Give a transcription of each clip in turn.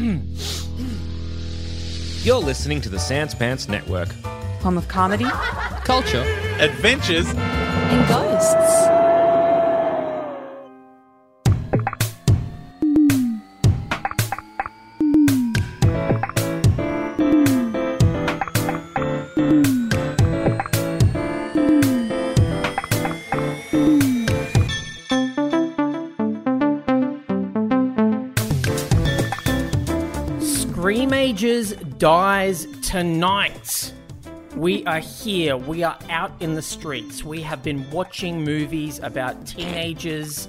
You're listening to the Sans Pants Network. Home of comedy Culture. Adventures. and ghosts. Dies tonight. We are here. We are out in the streets. We have been watching movies about teenagers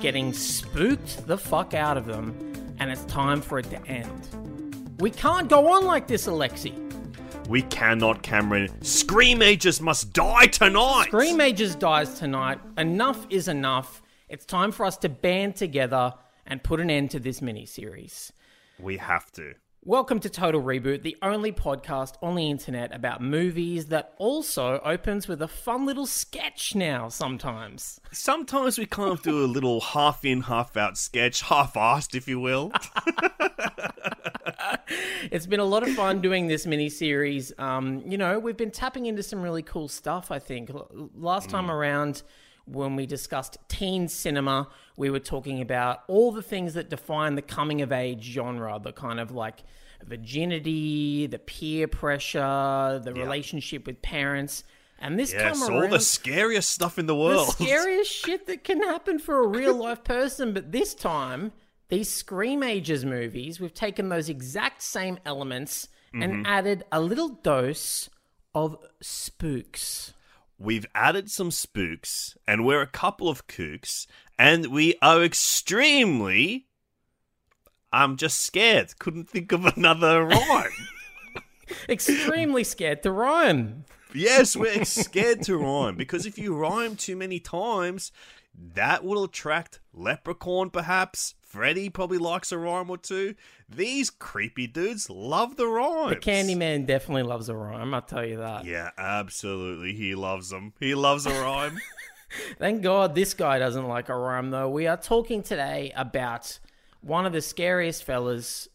getting spooked the fuck out of them, and it's time for it to end. We can't go on like this, Alexi. We cannot, Cameron. Screamagers must die tonight. Screamagers dies tonight. Enough is enough. It's time for us to band together and put an end to this miniseries. We have to. Welcome to Total Reboot, the only podcast on the internet about movies that also opens with a fun little sketch now sometimes. Sometimes we kind of do a little half in, half out sketch, half assed, if you will. It's been a lot of fun doing this mini series. Um, you know, we've been tapping into some really cool stuff, I think. Last time around, when we discussed teen cinema, we were talking about all the things that define the coming of age genre, the kind of like virginity, the peer pressure, the relationship with parents. And this yes, time all the scariest stuff in the world. the scariest shit that can happen for a real life person. But this time, these Screamagers movies, we've taken those exact same elements Mm-hmm. and added a little dose of spooks. We've added some spooks, and we're a couple of kooks, and we are extremely. I'm just scared. Couldn't think of another rhyme. Extremely scared to rhyme. Yes, we're scared to rhyme because if you rhyme too many times, that will attract Leprechaun, perhaps. Freddy probably likes a rhyme or two. These creepy dudes love the rhymes. The Candyman definitely loves a rhyme, I'll tell you that. Yeah, absolutely. He loves them. He loves a rhyme. Thank God this guy doesn't like a rhyme, though. We are talking today about one of the scariest fellas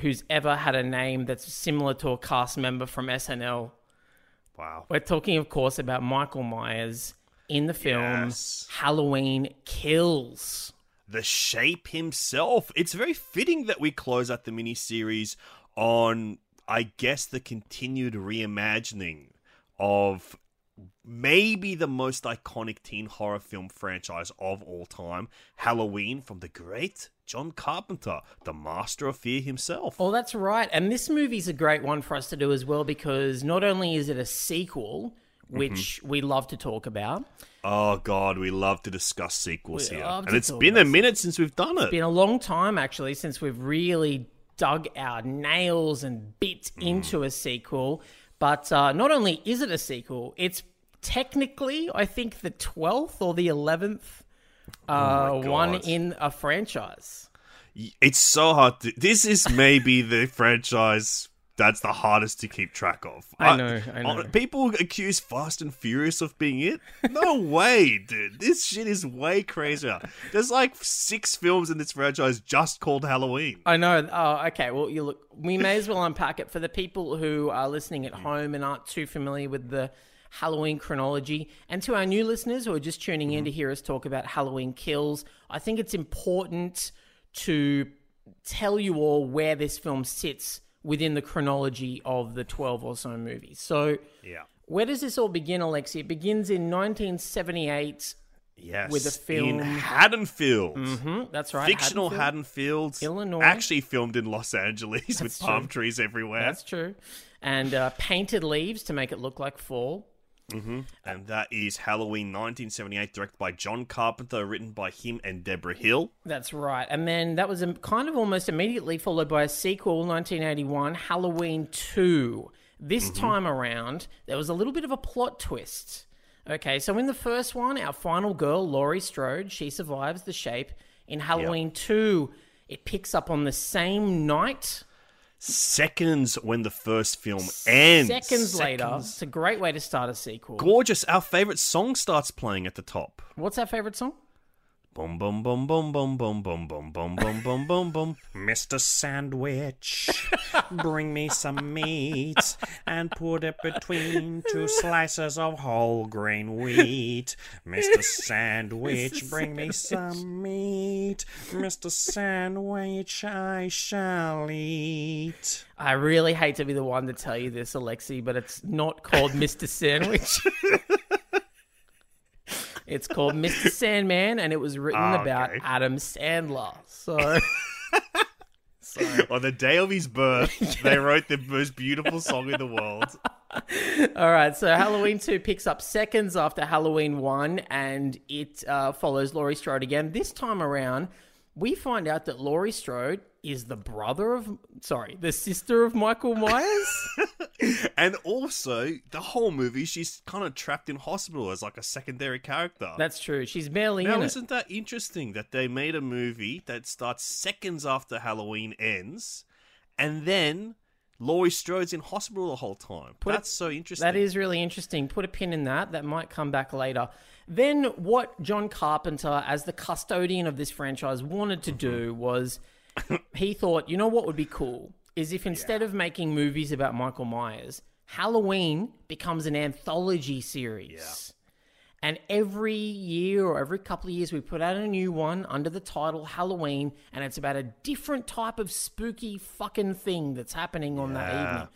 who's ever had a name that's similar to a cast member from SNL. wow. We're talking, of course, about Michael Myers in the film Yes. Halloween Kills. The shape himself. It's very fitting that we close out the miniseries on, I guess, the continued reimagining of maybe the most iconic teen horror film franchise of all time, Halloween, from the great John Carpenter, the master of fear himself. Oh, that's right. And this movie's a great one for us to do as well because not only is it a sequel, which we love to talk about, Oh God, we love to discuss sequels We here, and it's been a minute since we've done it. It's been a long time actually since we've really dug our nails and bit Mm. into a sequel. But uh, not only is it a sequel, it's technically, I think, the 12th or the 11th uh, Oh one in a franchise. It's so hard. To, this is maybe the franchise that's the hardest to keep track of. I know, I know. uh, People accuse Fast and Furious of being it. No way, dude. This shit is way crazier. There's like six films in this franchise just called Halloween. I know. Oh, okay. Well, you look. We may as well unpack it for the people who are listening at home and aren't too familiar with the Halloween chronology, and to our new listeners who are just tuning in to hear us talk about Halloween Kills. I think it's important to tell you all where this film sits within the chronology of the twelve or so movies. So, Yeah. where does this all begin, Alexi? It begins in 1978. Yes. With a film- in Haddonfield. Hmm, that's right. Fictional Haddonfield. Haddonfield, Illinois. actually filmed in Los Angeles with true. palm trees everywhere. That's true. And uh, painted leaves to make it look like fall. Mm-hmm. And that is Halloween 1978, directed by John Carpenter, written by him and Debra Hill. That's right. And then that was kind of almost immediately followed by a sequel, 1981, Halloween 2. This mm-hmm. time around, there was a little bit of a plot twist. Okay, so in the first one, our final girl, Laurie Strode, she survives the shape. In Halloween 2, it picks up on the same night. Seconds when the first film ends. Seconds, later. It's a great way to start a sequel. Gorgeous. Our favorite song starts playing at the top. What's our favorite song? Boom, boom, boom, boom, boom, boom, boom, boom, boom, boom, boom, boom, boom. Mr. Sandwich, bring me some meat and put it between two slices of whole grain wheat. Mr. Sandwich, bring me some meat. Mr. Sandwich, I shall eat. I really hate to be the one to tell you this, Alexi, but it's not called Mr. Sandwich. It's called Mr. Sandman, and it was written Ah, about okay. Adam Sandler. So, On the day of his birth, they wrote the most beautiful song in the world. all right. So, Halloween 2 picks up seconds after Halloween 1, and it uh, follows Laurie Strode again. This time around, we find out that Laurie Strode is the brother of, sorry, the sister of Michael Myers. And also, the whole movie, she's kind of trapped in hospital as like a secondary character. That's true. She's barely now, in it. isn't that interesting that they made a movie that starts seconds after Halloween ends, and then Laurie Strode's in hospital the whole time? Put That's so interesting. That is really interesting. Put a pin in that. That might come back later. Then, what John Carpenter, as the custodian of this franchise, wanted to do mm-hmm. was he thought, you know what would be cool? Is if instead of making movies about Michael Myers, Halloween becomes an anthology series. And every year or every couple of years, we put out a new one under the title Halloween, and it's about a different type of spooky fucking thing that's happening on that evening.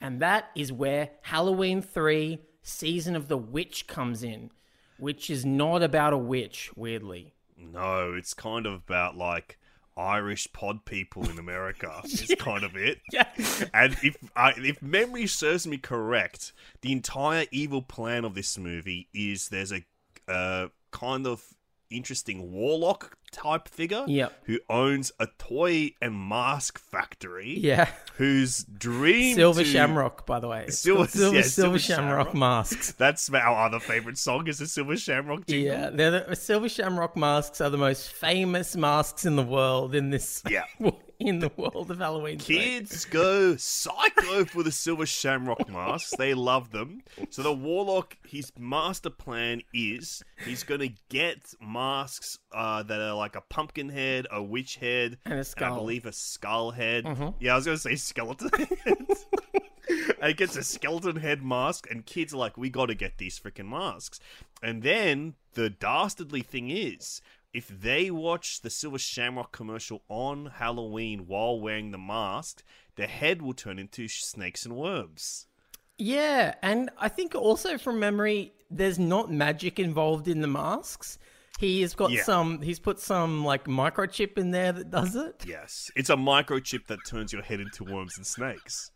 And that is where Halloween 3 Season of the Witch comes in, which is not about a witch, weirdly. No, it's kind of about like Irish pod people in America. Is kind of it. Yeah. And if I, if memory serves me correct, the entire evil plan of this movie is there's a uh, kind of interesting warlock type figure Yep. who owns a toy and mask factory. Yeah. Whose dream Silver to- Shamrock, by the way. Silver- Silver, yeah, Silver, Silver Shamrock, Shamrock. masks. That's our other favorite song is the Silver Shamrock jingle. Yeah, they're the Silver Shamrock masks are the most famous masks in the world in this Yeah. in the world of Halloween. Kids go psycho for the silver shamrock masks. They love them. So the warlock, his master plan is he's going to get masks uh, that are like a pumpkin head, a witch head, And a I skull. Mm-hmm. believe a skull head. Yeah, I was going to say skeleton head. and he gets a skeleton head mask, and kids are like, "We got to get these freaking masks." And then the dastardly thing is, if they watch the Silver Shamrock commercial on Halloween while wearing the mask, their head will turn into snakes and worms. Yeah, and I think also from memory, there's not magic involved in the masks. He has got Yeah. some. He's put some like microchip in there that does it. Yes, it's a microchip that turns your head into worms and snakes.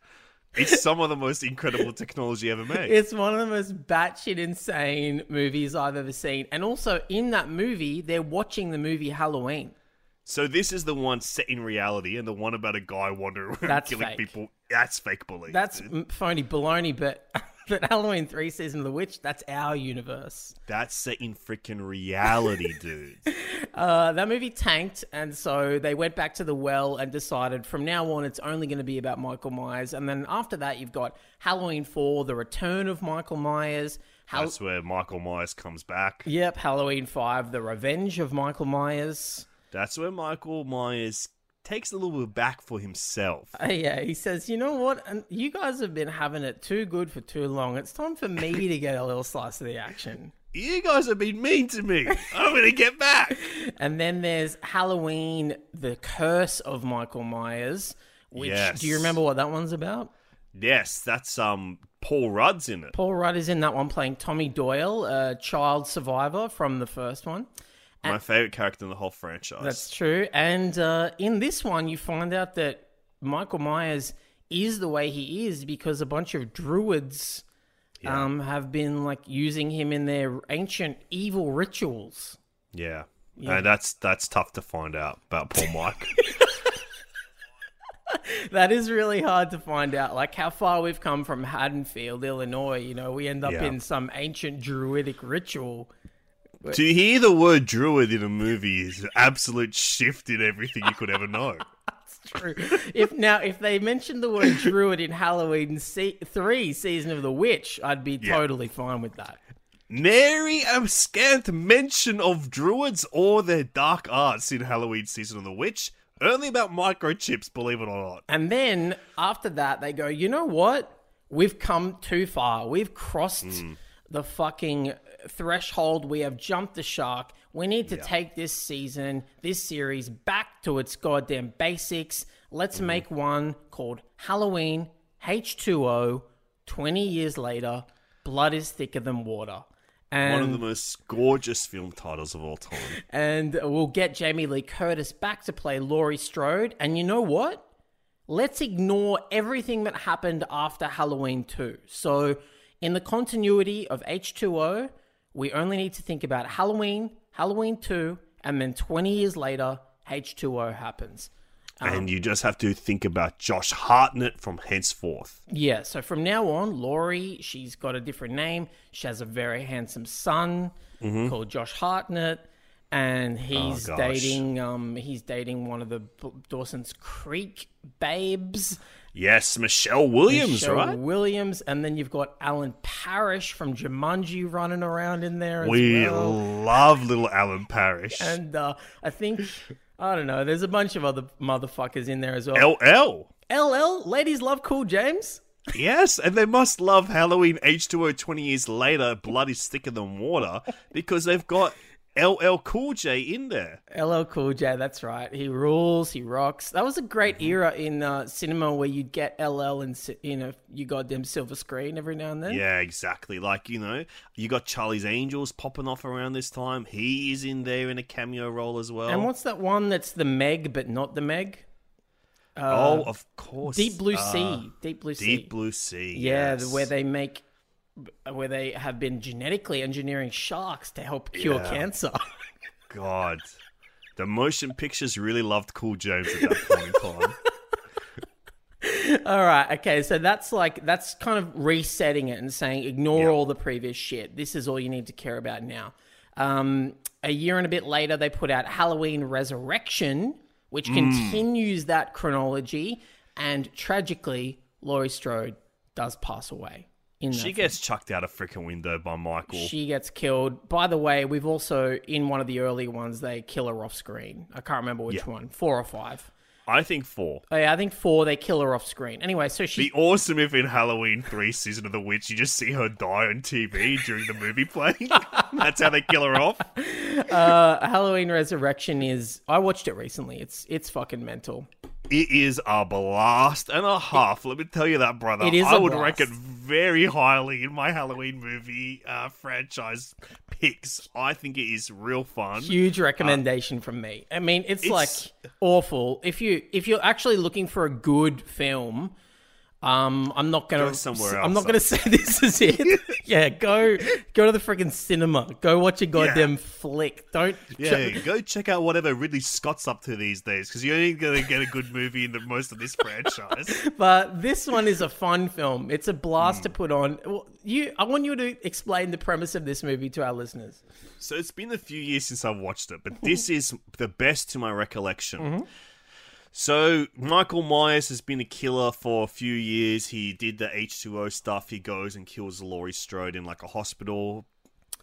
It's some of the most incredible technology ever made. It's one of the most batshit insane movies I've ever seen. And also in that movie, they're watching the movie Halloween. So this is the one set in reality, and the one about a guy wandering around That's killing fake. people. That's fake bully. That's dude. phony baloney, but but Halloween three season of the witch, that's our universe. that's set in freaking reality, dude. Uh, that movie tanked, and so they went back to the well and decided from now on it's only going to be about Michael Myers. And then after that, you've got Halloween four, the return of Michael Myers. Hal- That's where Michael Myers comes back. Yep, Halloween five, the revenge of Michael Myers. That's where Michael Myers takes a little bit back for himself. Uh, yeah, he says, you know what? You guys have been having it too good for too long. It's time for me to get a little slice of the action. You guys have been mean to me. I'm gonna get back. And then there's Halloween, the curse of Michael Myers. Which Yes. do you remember what that one's about? Yes, that's um Paul Rudd's in it. Paul Rudd is in that one playing Tommy Doyle, a child survivor from the first one. My favorite character in the whole franchise. That's true. And uh, in this one, you find out that Michael Myers is the way he is because a bunch of druids um, have been like using him in their ancient evil rituals. yeah. And that's that's tough to find out about poor Mike. That is really hard to find out. Like how far we've come from Haddonfield, Illinois. You know, we end up Yeah. in some ancient druidic ritual. To hear the word druid in a movie is an absolute shift in everything you could ever know. That's true. if now, if they mentioned the word druid in Halloween se- three season of the witch, I'd be Yeah. totally fine with that. nary a scant mention of druids or their dark arts in Halloween Season of the Witch. Only about microchips, believe it or not. And then after that, they go, you know what? We've come too far. We've crossed Hmm. the fucking threshold. We have jumped the shark. We need to take this season, this series back to its goddamn basics. Let's Hmm. make one called Halloween H2O 20 years later. Blood is thicker than water. And One of the most gorgeous film titles of all time. and we'll get Jamie Lee Curtis back to play Laurie Strode. And you know what? Let's ignore everything that happened after Halloween 2. So, in the continuity of H2O, we only need to think about Halloween, Halloween 2, and then 20 years later, H2O happens. and you just have to think about Josh Hartnett from henceforth. Yeah, so from now on, Laurie, she's got a different name. She has a very handsome son called Josh Hartnett, and he's gosh. dating um he's dating one of the Dawson's Creek babes, Yes, Michelle Williams, Michelle right? Williams, and then you've got Alan Parrish from Jumanji running around in there as We well. love little Alan Parrish. And uh, I think I don't know. There's a bunch of other motherfuckers in there as well. LL. LL, ladies love cool James. Yes, and they must love Halloween H2O 20 years later, Blood is Thicker Than Water, because they've got LL Cool J in there. LL Cool J, that's right. He rules. He rocks. That was a great Mm-hmm. era in uh, cinema where you'd get LL and you know you got them silver screen every now and then. Yeah, exactly. Like, you know, you got Charlie's Angels popping off around this time. He is in there in a cameo role as well. And what's that one that's the Meg but not the Meg? oh, of course. Deep Blue Uh, Sea. Deep Blue Sea. Deep Blue Sea. Yeah, yes. where they make where they have been genetically engineering sharks to help cure Yeah. cancer. God. The motion pictures really loved Cool James at that point in time. all right, okay, so that's like that's kind of resetting it and saying ignore all the previous shit. This is all you need to care about now. Um, a year and a bit later, they put out Halloween Resurrection, which continues that chronology, and tragically, Laurie Strode does pass away. In She film. gets chucked out a freaking window by Michael. She gets killed. By the way, we've also in one of the early ones they kill her off screen. I can't remember which Yeah. one, four or five. I think four. Oh, yeah, I think four. They kill her off screen. Anyway, so she Be awesome if in Halloween 3 Season of the Witch you just see her die on TV during the movie playing. That's how they kill her off. Uh, Halloween Resurrection is. I watched it recently. It's it's fucking mental. It is a blast and a half. Let me tell you that, brother. It is I would blast. rank it very highly in my Halloween movie uh, franchise picks. I think it is real fun. Huge recommendation from me. I mean, it's, It's- like awful. If you if you're actually looking for a good film, um, I'm not gonna Go somewhere I'm not gonna say this is it. yeah, go go to the freaking cinema. Go watch a goddamn flick. Don't Yeah, go check out whatever Ridley Scott's up to these days because you're only to get a good movie in the most of this franchise. But this one is a fun film. It's a blast Hmm. to put on. Well, You, I want you to explain the premise of this movie to our listeners. So it's been a few years since I've watched it, but this is the best to my recollection. So Michael Myers has been a killer for a few years. He did the H2O stuff. He goes and kills Laurie Strode in like a hospital.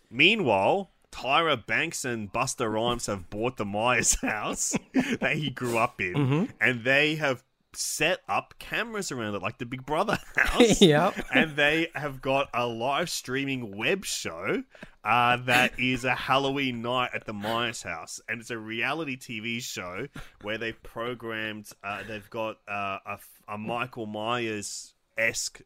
Meanwhile, Tyra Banks and Busta Rhymes have bought the Myers house that he grew up in, mm-hmm. and they have set up cameras around it like the Big Brother house. Yep. And they have got a live streaming web show uh, that is a Halloween night at the Myers house, and it's a reality TV show where they've programmed. Uh, they've got uh, a, a Michael Myers esque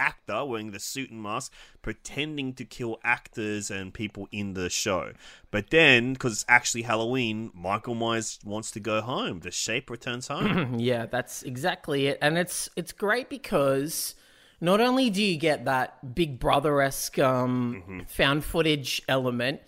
actor wearing the suit and mask pretending to kill actors and people in the show but then because it's actually halloween michael myers wants to go home the shape returns home Yeah, that's exactly it. And it's it's great because not only do you get that Big Brother esque um, Mm-hmm. found footage element,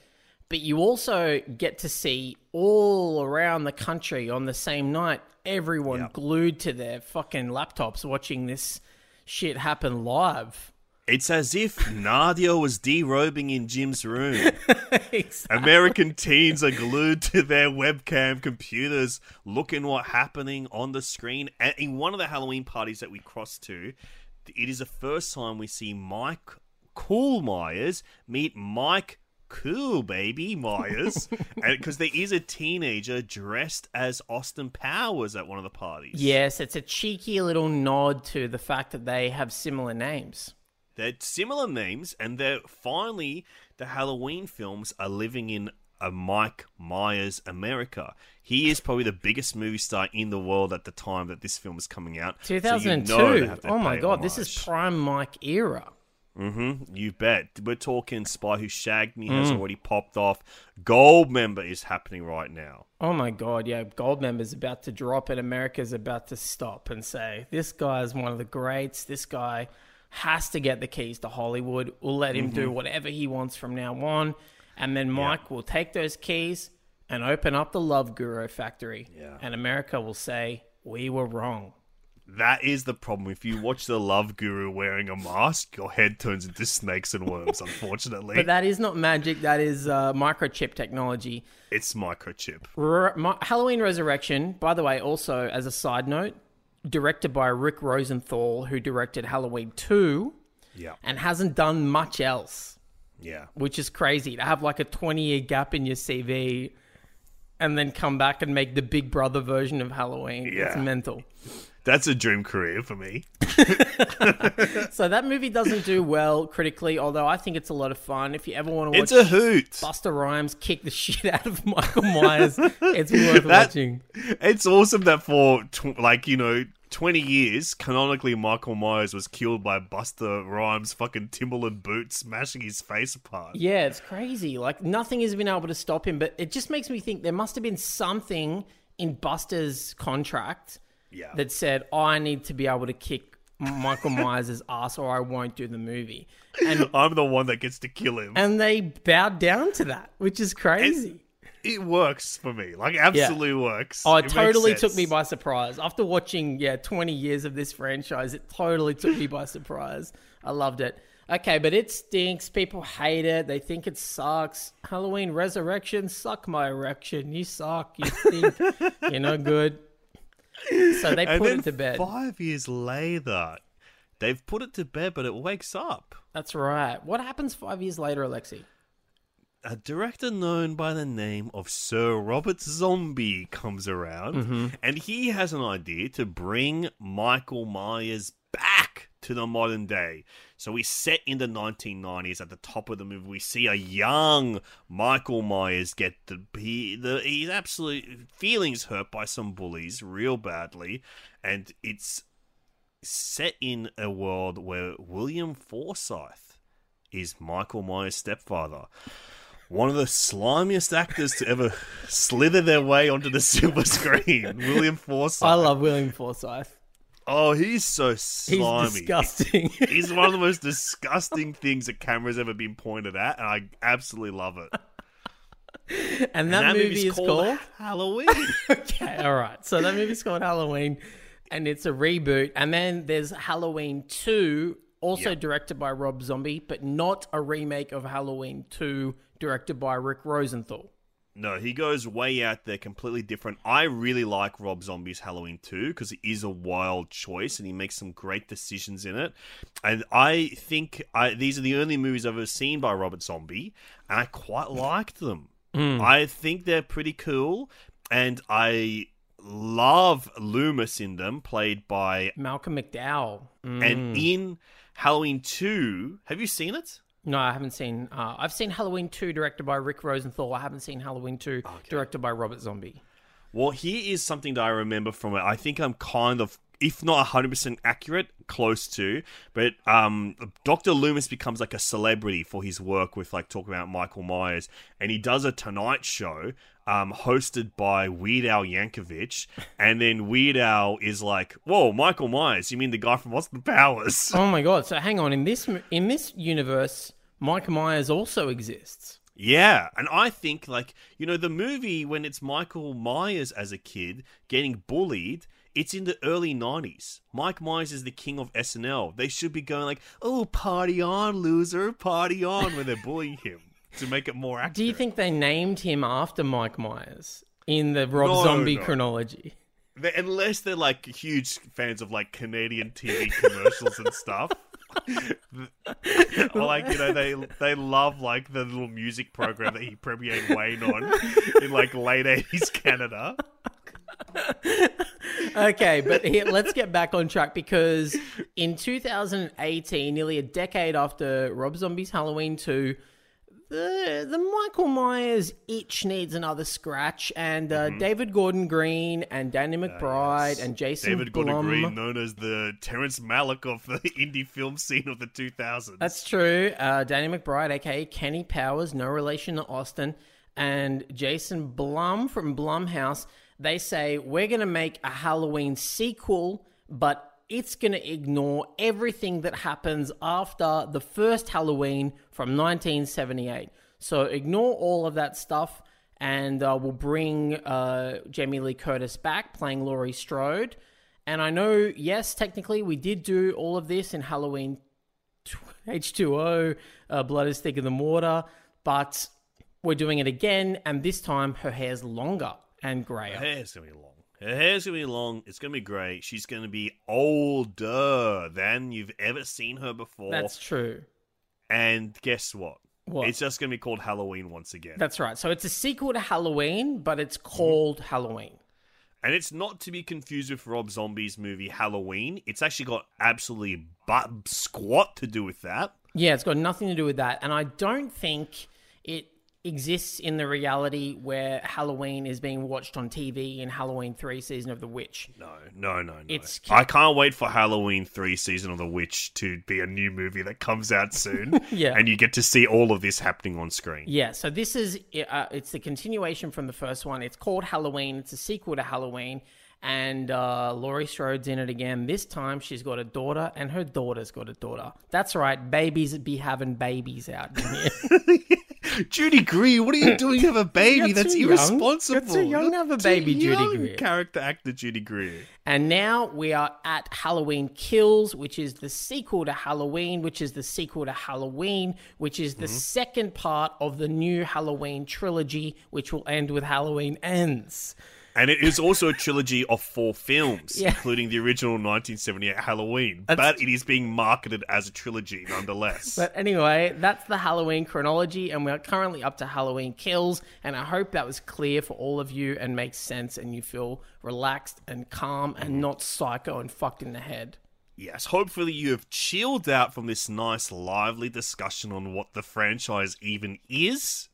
but you also get to see all around the country on the same night everyone glued to their fucking laptops watching this shit happen live. it's as if nadia was derobing in jim's room Exactly. American teens are glued to their webcam computers, looking what happening on the screen. And in one of the Halloween parties that we crossed to, it is the first time we see Mike Cool Myers meet Mike Cool Baby Myers, because there is a teenager dressed as Austin Powers at one of the parties. Yes, it's a cheeky little nod to the fact that they have similar names. They're similar names, and they're finally the Halloween films are living in a Mike Myers America. He is probably the biggest movie star in the world at the time that this film is coming out. So you 2002. know they have to oh my god, this is prime Mike era. Mm-hmm. You bet. We're talking Spy Who Shagged Me Mm. has already popped off. Goldmember is happening right now. Oh my god, yeah, Goldmember's about to drop and America's about to stop and say, This guy is one of the greats. This guy has to get the keys to Hollywood. We'll let him Mm-hmm. do whatever he wants from now on. And then Mike will take those keys and open up the Love Guru factory. Yeah. And America will say, We were wrong. That is the problem. If you watch the Love Guru wearing a mask, your head turns into snakes and worms, unfortunately. But that is not magic, that is uh, microchip technology. it's microchip. Re- Halloween Resurrection, by the way, also as a side note, directed by Rick Rosenthal, who directed Halloween 2 Yeah. and hasn't done much else, Yeah. which is crazy to have like a 20 year gap in your CV and then come back and make the Big Brother version of Halloween. Yeah, It's mental. That's a dream career for me. So that movie doesn't do well critically, although I think it's a lot of fun. If you ever want to watch It's a hoot. Busta Rhymes kick the shit out of Michael Myers, it's worth That- watching. It's awesome that for tw- like you know twenty years, canonically Michael Myers was killed by Busta Rhymes' fucking Timberland boots smashing his face apart. Yeah, it's crazy. Like nothing has been able to stop him, but it just makes me think there must have been something in Busta's contract Yeah. that said, oh, "I need to be able to kick Michael Myers' ass, or I won't do the movie." And I'm the one that gets to kill him. and they bowed down to that, which is crazy. it works for me. Like absolutely works. Oh, it, makes totally took me by surprise. After watching, yeah, 20 years of this franchise, it totally took me by surprise. I loved it. Okay, but it stinks. People hate it. They think it sucks. Halloween Resurrection, suck my erection. You suck. You stink. You're no good. So they put it to bed. five years later, they've put it to bed, but it wakes up. That's right. What happens five years later, Alexi? a director known by the name of Sir Robert Zombie comes around, Mm-hmm. and he has an idea to bring Michael Myers back to the modern day. So we set in the 1990s. At the top of the movie, we see a young Michael Myers get the he the he's absolutely feelings hurt by some bullies real badly, and it's set in a world where William Forsythe is Michael Myers' stepfather. One of the slimiest actors to ever slither their way onto the silver screen, William Forsythe. I love William Forsythe. Oh, he's so He's slimy. disgusting. He's one of the most disgusting things a camera's ever been pointed at, and I absolutely love it. and that, And movie movie's is called Halloween. Okay, all right. So that movie's called Halloween, and it's a reboot. And then there's Halloween 2, also Yeah. directed by Rob Zombie, but not a remake of Halloween 2, directed by Rick Rosenthal. No, he goes way out there, completely different. I really like Rob Zombie's Halloween 2 because it is a wild choice and he makes some great decisions in it. And I think I, these are the only movies I've ever seen by Robert Zombie, and I quite liked them. I think they're pretty cool, and I love Loomis in them, played by. Malcolm McDowell. Mm. And in Halloween 2, have you seen it? No, I haven't seen. Uh, I've seen Halloween 2, directed by Rick Rosenthal. I haven't seen Halloween 2, directed by Robert Zombie. Well, here is something that I remember from it. I think I'm kind of, if not 100% accurate, close to. But um, Dr. Loomis becomes like a celebrity for his work with like talking about Michael Myers. And he does a Tonight Show um, hosted by Weird Al Yankovic. And then Weird Al is like, whoa, Michael Myers, you mean the guy from Austin Powers? Oh my god! So hang on. In this in this universe, Mike Myers also exists. Yeah, and I think like you know the movie when it's Michael Myers as a kid getting bullied, it's in the early '90s. Mike Myers is the king of SNL. They should be going like, "Oh, party on, loser, party on," when they're bullying him to make it more accurate. Do you think they named him after Mike Myers in the Rob No, Zombie no. chronology? They- unless they're like huge fans of like Canadian TV commercials and stuff? or like you know they they love like the little music program that he premiered Wayne on in like late eighties Canada. okay, but here, let's get back on track because in 2018, nearly a decade after Rob Zombie's Halloween 2, the, the Michael Myers itch needs another scratch, and uh, David Gordon Green and Danny McBride and Jason David Blum. Gordon Green, known as the Terrence Malick of the indie film scene of the two thousands. That's true. Uh, Danny McBride, aka Kenny Powers, no relation to Austin, and Jason Blum from Blumhouse. They say we're going to make a Halloween sequel, but it's going to ignore everything that happens after the first Halloween from 1978. So ignore all of that stuff, and uh, we'll bring uh, Jamie Lee Curtis back playing Laurie Strode. And I know, yes, technically we did do all of this in Halloween H2O, uh, Blood is Thicker Than Water, but we're doing it again, and this time her hair's longer and grayer. Her hair's gonna be long. Her hair's gonna be long. It's gonna be great. She's gonna be older than you've ever seen her before. That's true. And guess what? What? It's just gonna be called Halloween once again. That's right. So it's a sequel to Halloween, but it's called Halloween. And it's not to be confused with Rob Zombie's movie Halloween. It's actually got absolutely but squat to do with that. Yeah, it's got nothing to do with that. And I don't think exists in the reality where Halloween is being watched on TV in Halloween 3 Season of the Witch. No, no, no, no. It's- I can't wait for Halloween 3 Season of the Witch to be a new movie that comes out soon. Yeah. And you get to see all of this happening on screen. Yeah, so this is uh, it's the continuation from the first one. It's called Halloween. It's a sequel to Halloween, and uh, Laurie Strode's in it again. This time, she's got a daughter, and her daughter's got a daughter. That's right, babies be having babies out here. Judy Greer, what are you doing? You have a baby. You're That's too young. irresponsible. You're too young to have a baby, Judy Greer. Character actor Judy Greer. and now we are at Halloween Kills, which is the sequel to Halloween, which is the sequel to Halloween, which is the second part of the new Halloween trilogy, which will end with Halloween Ends. And it is also a trilogy of four films, Yeah. including the original 1978 Halloween. but it is being marketed as a trilogy nonetheless. But anyway, that's the Halloween chronology, and we're currently up to Halloween Kills. And I hope that was clear for all of you and makes sense, and you feel relaxed and calm and mm-hmm. not psycho and fucked in the head. yes, hopefully you have chilled out from this nice, lively discussion on what the franchise even is.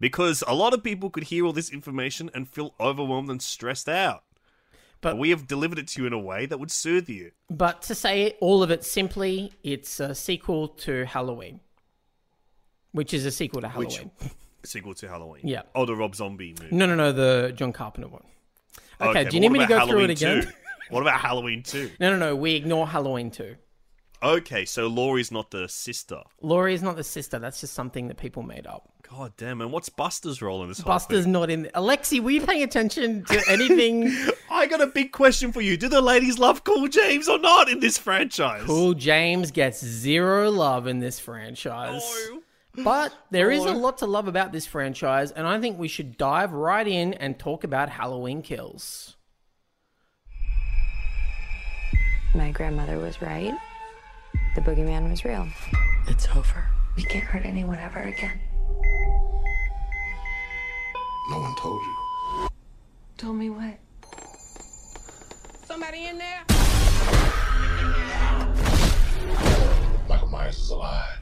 Because a lot of people could hear all this information and feel overwhelmed and stressed out. But- But we have delivered it to you in a way that would soothe you. But to say all of it simply, it's a sequel to Halloween, which is a sequel to Which Halloween. sequel to Halloween. Yeah. Oh, the Rob Zombie movie. No, no, no, the John Carpenter one. Okay, do you need me to go through it again? What about Halloween 2? No, no, no, we ignore Halloween too. Okay, so Laurie's not the sister. Laurie is not the sister. That's just something that people made up. God damn, man. What's Busta's role in this whole Busta's thing? not in. Alexi, were you paying attention to anything? I got a big question for you. Do the ladies love Cool James or not in this franchise? Cool James gets zero love in this franchise. No. But there is a lot to love about this franchise, and I think we should dive right in and talk about Halloween kills. My grandmother was right. The boogeyman was real. It's over. We can't hurt anyone ever again. No one told you. Told me what? Somebody in there? Michael Myers is alive.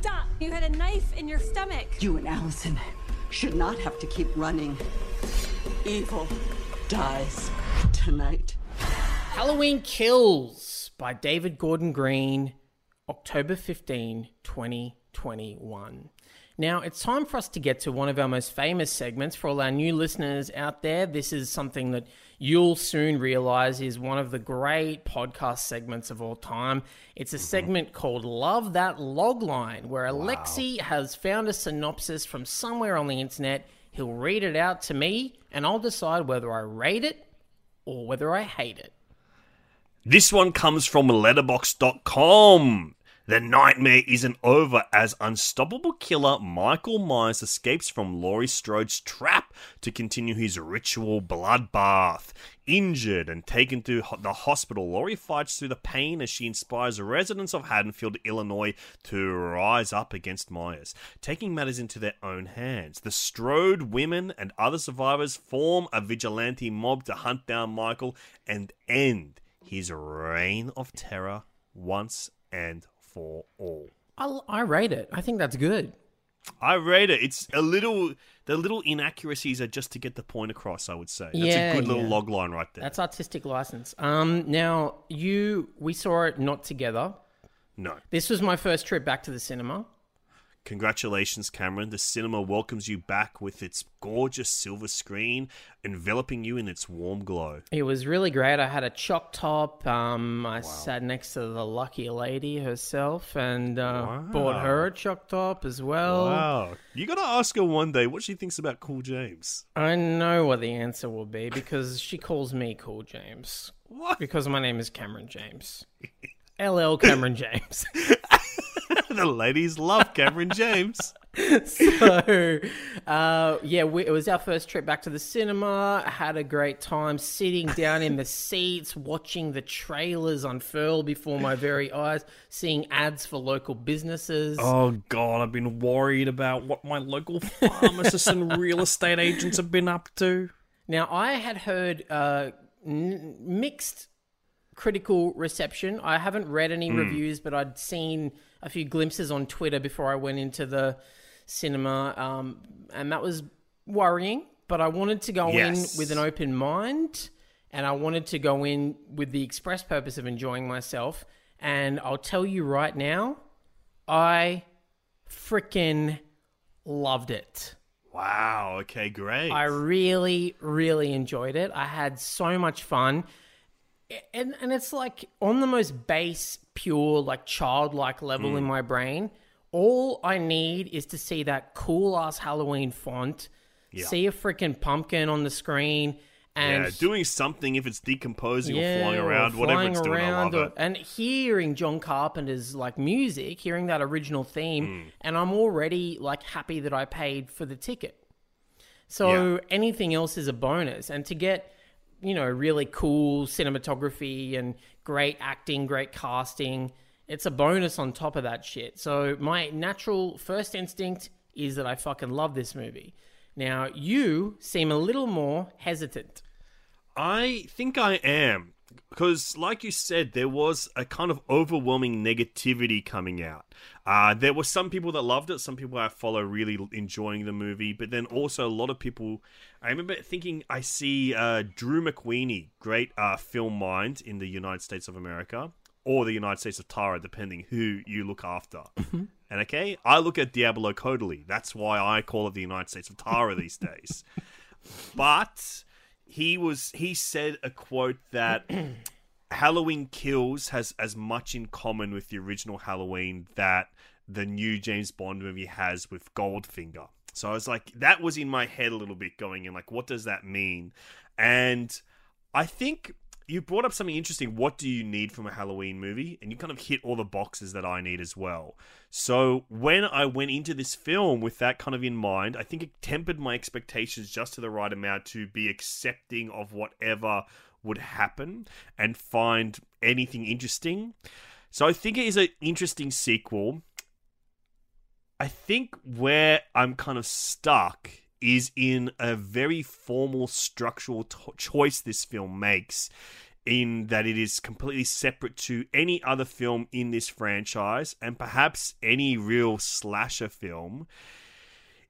Stop! You had a knife in your stomach. You and Allison should not have to keep running. Evil dies tonight. Halloween Kills by David Gordon Green, October 15, 2021. Now, it's time for us to get to one of our most famous segments. For all our new listeners out there, this is something that you'll soon realize is one of the great podcast segments of all time. It's a mm-hmm. segment called Love That Logline, where Alexi has found a synopsis from somewhere on the internet. He'll read it out to me, and I'll decide whether I rate it or whether I hate it. This one comes from letterbox.com. The nightmare isn't over as unstoppable killer Michael Myers escapes from Laurie Strode's trap to continue his ritual bloodbath. Injured and taken to the hospital, Laurie fights through the pain as she inspires residents of Haddonfield, Illinois to rise up against Myers, taking matters into their own hands. The Strode women and other survivors form a vigilante mob to hunt down Michael and end his reign of terror once and for all. I, I rate it. I think that's good. I rate it. It's a little. The little inaccuracies are just to get the point across. I would say that's Yeah, a good little yeah. log line right there. That's artistic license. Um, now you, we saw it not together. no, This was my first trip back to the cinema. Congratulations, Cameron. The cinema welcomes you back with its gorgeous silver screen, enveloping you in its warm glow. It was really great. I had a choc top. Um, I sat next to the lucky lady herself and uh, bought her a choc top as well. Wow, you got to ask her one day what she thinks about Cool James. I know what the answer will be because she calls me Cool James. What? Because my name is Cameron James. LL Cameron James. the ladies love Cameron James. so, uh, yeah, we, it was our first trip back to the cinema. Had a great time sitting down in the seats, watching the trailers unfurl before my very eyes, seeing ads for local businesses. Oh God, I've been worried about what my local pharmacists and real estate agents have been up to. Now, I had heard uh, n- mixed critical reception. I haven't read any reviews, but I'd seen a few glimpses on Twitter before I went into the cinema, um, and that was worrying. But I wanted to go Yes. in with an open mind, and I wanted to go in with the express purpose of enjoying myself. And I'll tell you right now, I freaking loved it. Wow. Okay. Great. I really, really enjoyed it. I had so much fun. And and it's like on the most base, pure, like childlike level in my brain, all I need is to see that cool ass Halloween font, see a freaking pumpkin on the screen, and yeah, doing something if it's decomposing yeah, or flying or around, whatever flying it's doing. I around, love or- it. And hearing John Carpenter's like music, hearing that original theme, Hmm. and I'm already like happy that I paid for the ticket. So Yeah. anything else is a bonus, and to get you know really cool cinematography and great acting, great casting, it's a bonus on top of that shit. So my natural first instinct is that I fucking love this movie. Now you seem a little more hesitant. I think I am. Because, like you said, there was a kind of overwhelming negativity coming out. Uh, there were some people that loved it, some people I follow really enjoying the movie, but then also a lot of people. I remember thinking I see uh, Drew McWeeny, great uh, film mind in the United States of America, or the United States of Tara, depending who you look after. And okay, I look at Diablo Codally. That's why I call it the United States of Tara these days. but he was he said a quote that Halloween Kills has as much in common with the original Halloween that the new James Bond movie has with Goldfinger. So I was like, that was in my head a little bit going in, like, what does that mean? And I think you brought up something interesting. What do you need from a Halloween movie? And you kind of hit all the boxes that I need as well. So when I went into this film with that kind of in mind, I think it tempered my expectations just to the right amount to be accepting of whatever would happen and find anything interesting. So I think it is an interesting sequel. I think where I'm kind of stuck is in a very formal structural to- choice this film makes in that it is completely separate to any other film in this franchise and perhaps any real slasher film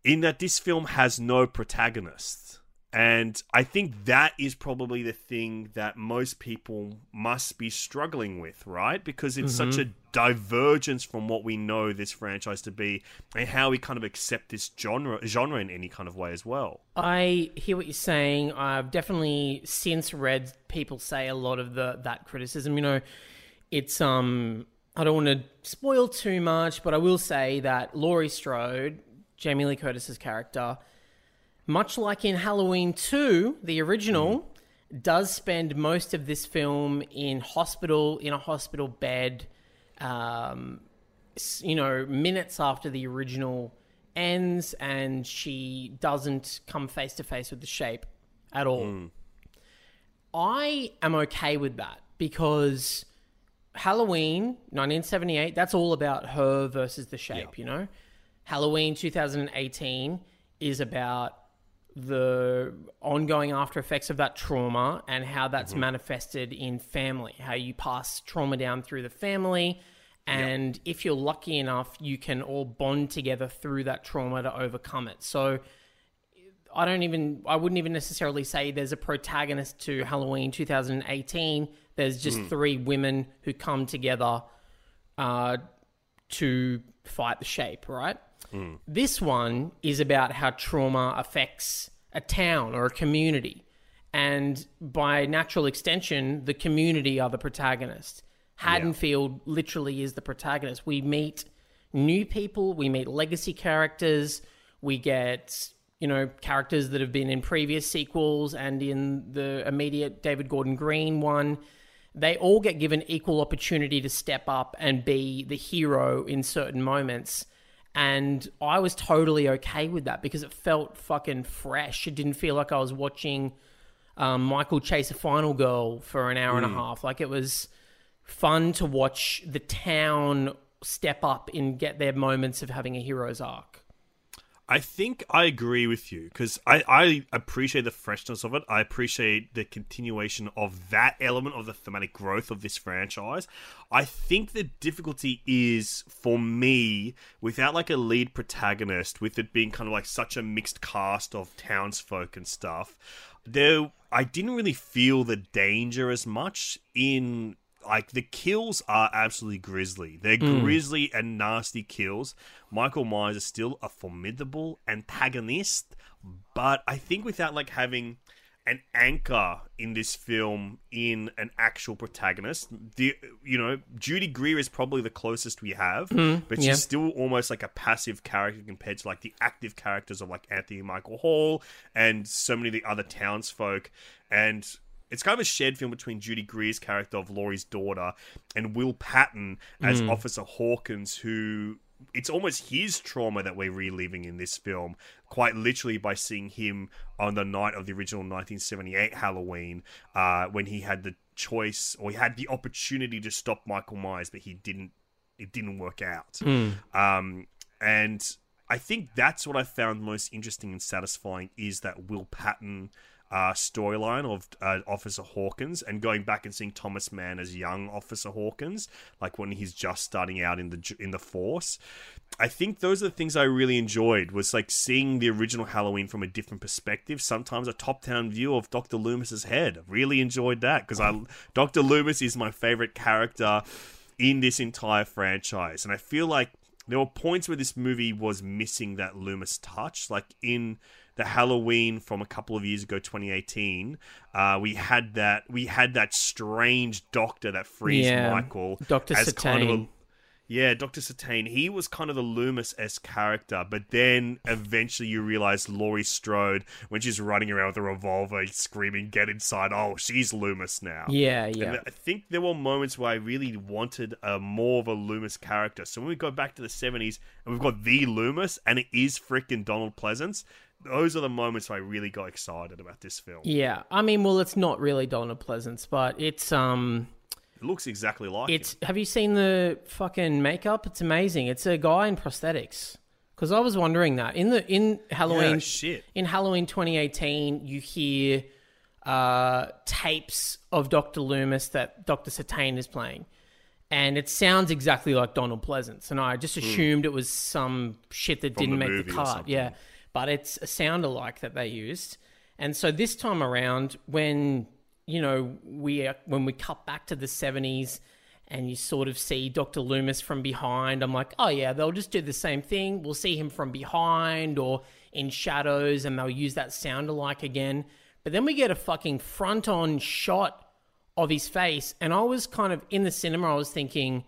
in that this film has no protagonist. And I think that is probably the thing that most people must be struggling with, right? Because it's such a divergence from what we know this franchise to be and how we kind of accept this genre genre in any kind of way as well. I hear what you're saying. I've definitely since read people say a lot of the that criticism. You know, it's um I don't want to spoil too much, but I will say that Laurie Strode, Jamie Lee Curtis's character, much like in Halloween 2, the original, does spend most of this film in hospital, in a hospital bed, um, you know, minutes after the original ends, and she doesn't come face to face with the shape at all. I am okay with that because Halloween 1978, that's all about her versus the shape, you know? Halloween 2018 is about the ongoing after effects of that trauma and how that's manifested in family, how you pass trauma down through the family. And if you're lucky enough, you can all bond together through that trauma to overcome it. So I don't even, I wouldn't even necessarily say there's a protagonist to Halloween 2018. There's just three women who come together uh, to fight the shape, right? This one is about how trauma affects a town or a community. And by natural extension, the community are the protagonist. Haddonfield literally is the protagonist. We meet new people, we meet legacy characters, we get, you know, characters that have been in previous sequels and in the immediate David Gordon Green one. They all get given equal opportunity to step up and be the hero in certain moments. And I was totally okay with that because it felt fucking fresh. It didn't feel like I was watching um, Michael chase a final girl for an hour and a half. Like it was fun to watch the town step up and get their moments of having a hero's arc. I think I agree with you because I, I appreciate the freshness of it. I appreciate the continuation of that element of the thematic growth of this franchise. I think the difficulty is for me without like a lead protagonist, with it being kind of like such a mixed cast of townsfolk and stuff. There, I didn't really feel the danger as much in like the kills are absolutely grisly. They're hmm. grisly and nasty kills. Michael Myers is still a formidable antagonist, but I think without like having an anchor in this film in an actual protagonist, the you know Judy Greer is probably the closest we have, hmm. but yeah. she's still almost like a passive character compared to like the active characters of like Anthony Michael Hall and so many of the other townsfolk and it's kind of a shared film between Judy Greer's character of Laurie's daughter and Will Patton as Officer Hawkins, who it's almost his trauma that we're reliving in this film, quite literally by seeing him on the night of the original 1978 Halloween, uh, when he had the choice or he had the opportunity to stop Michael Myers, but he didn't. It didn't work out. Um, and I think that's what I found most interesting and satisfying is that Will Patton uh, storyline of uh, Officer Hawkins and going back and seeing Thomas Mann as young Officer Hawkins, like when he's just starting out in the in the force. I think those are the things I really enjoyed was like seeing the original Halloween from a different perspective. Sometimes a top-down view of Doctor Loomis's head. Really enjoyed that because I Doctor Loomis is my favorite character in this entire franchise, and I feel like there were points where this movie was missing that Loomis touch, like in the Halloween from a couple of years ago, 2018. Uh, we had that we had that strange doctor that frees Yeah, Michael Dr. as kind of a yeah, Dr. Sartain. He was kind of the Loomis esque character, but then eventually you realize Laurie Strode, when she's running around with a revolver, screaming, "Get inside!" Oh, she's Loomis now. Yeah, And yeah. I think there were moments where I really wanted a more of a Loomis character. So when we go back to the 70s and we've got the Loomis and it is freaking Donald Pleasence, those are the moments where I really got excited about this film. Yeah. I mean, well, it's not really Donald Pleasence, but it's um It looks exactly like it. It's him. have you seen the fucking makeup? It's amazing. It's a guy in prosthetics. Because I was wondering that in the in Halloween Yeah, shit. in Halloween 2018, you hear uh, tapes of Doctor Loomis that Doctor Sartain is playing, and it sounds exactly like Donald Pleasence. And I just assumed it was some shit that Hmm. From didn't make the cut. Yeah, but it's a sound alike that they used. And so this time around, when you know we when we cut back to the 70s and you sort of see Dr. Loomis from behind, I'm like, oh yeah, they'll just do the same thing. We'll see him from behind or in shadows, and they'll use that sound alike again. But then we get a fucking front on shot of his face, and I was kind of in the cinema. I was thinking,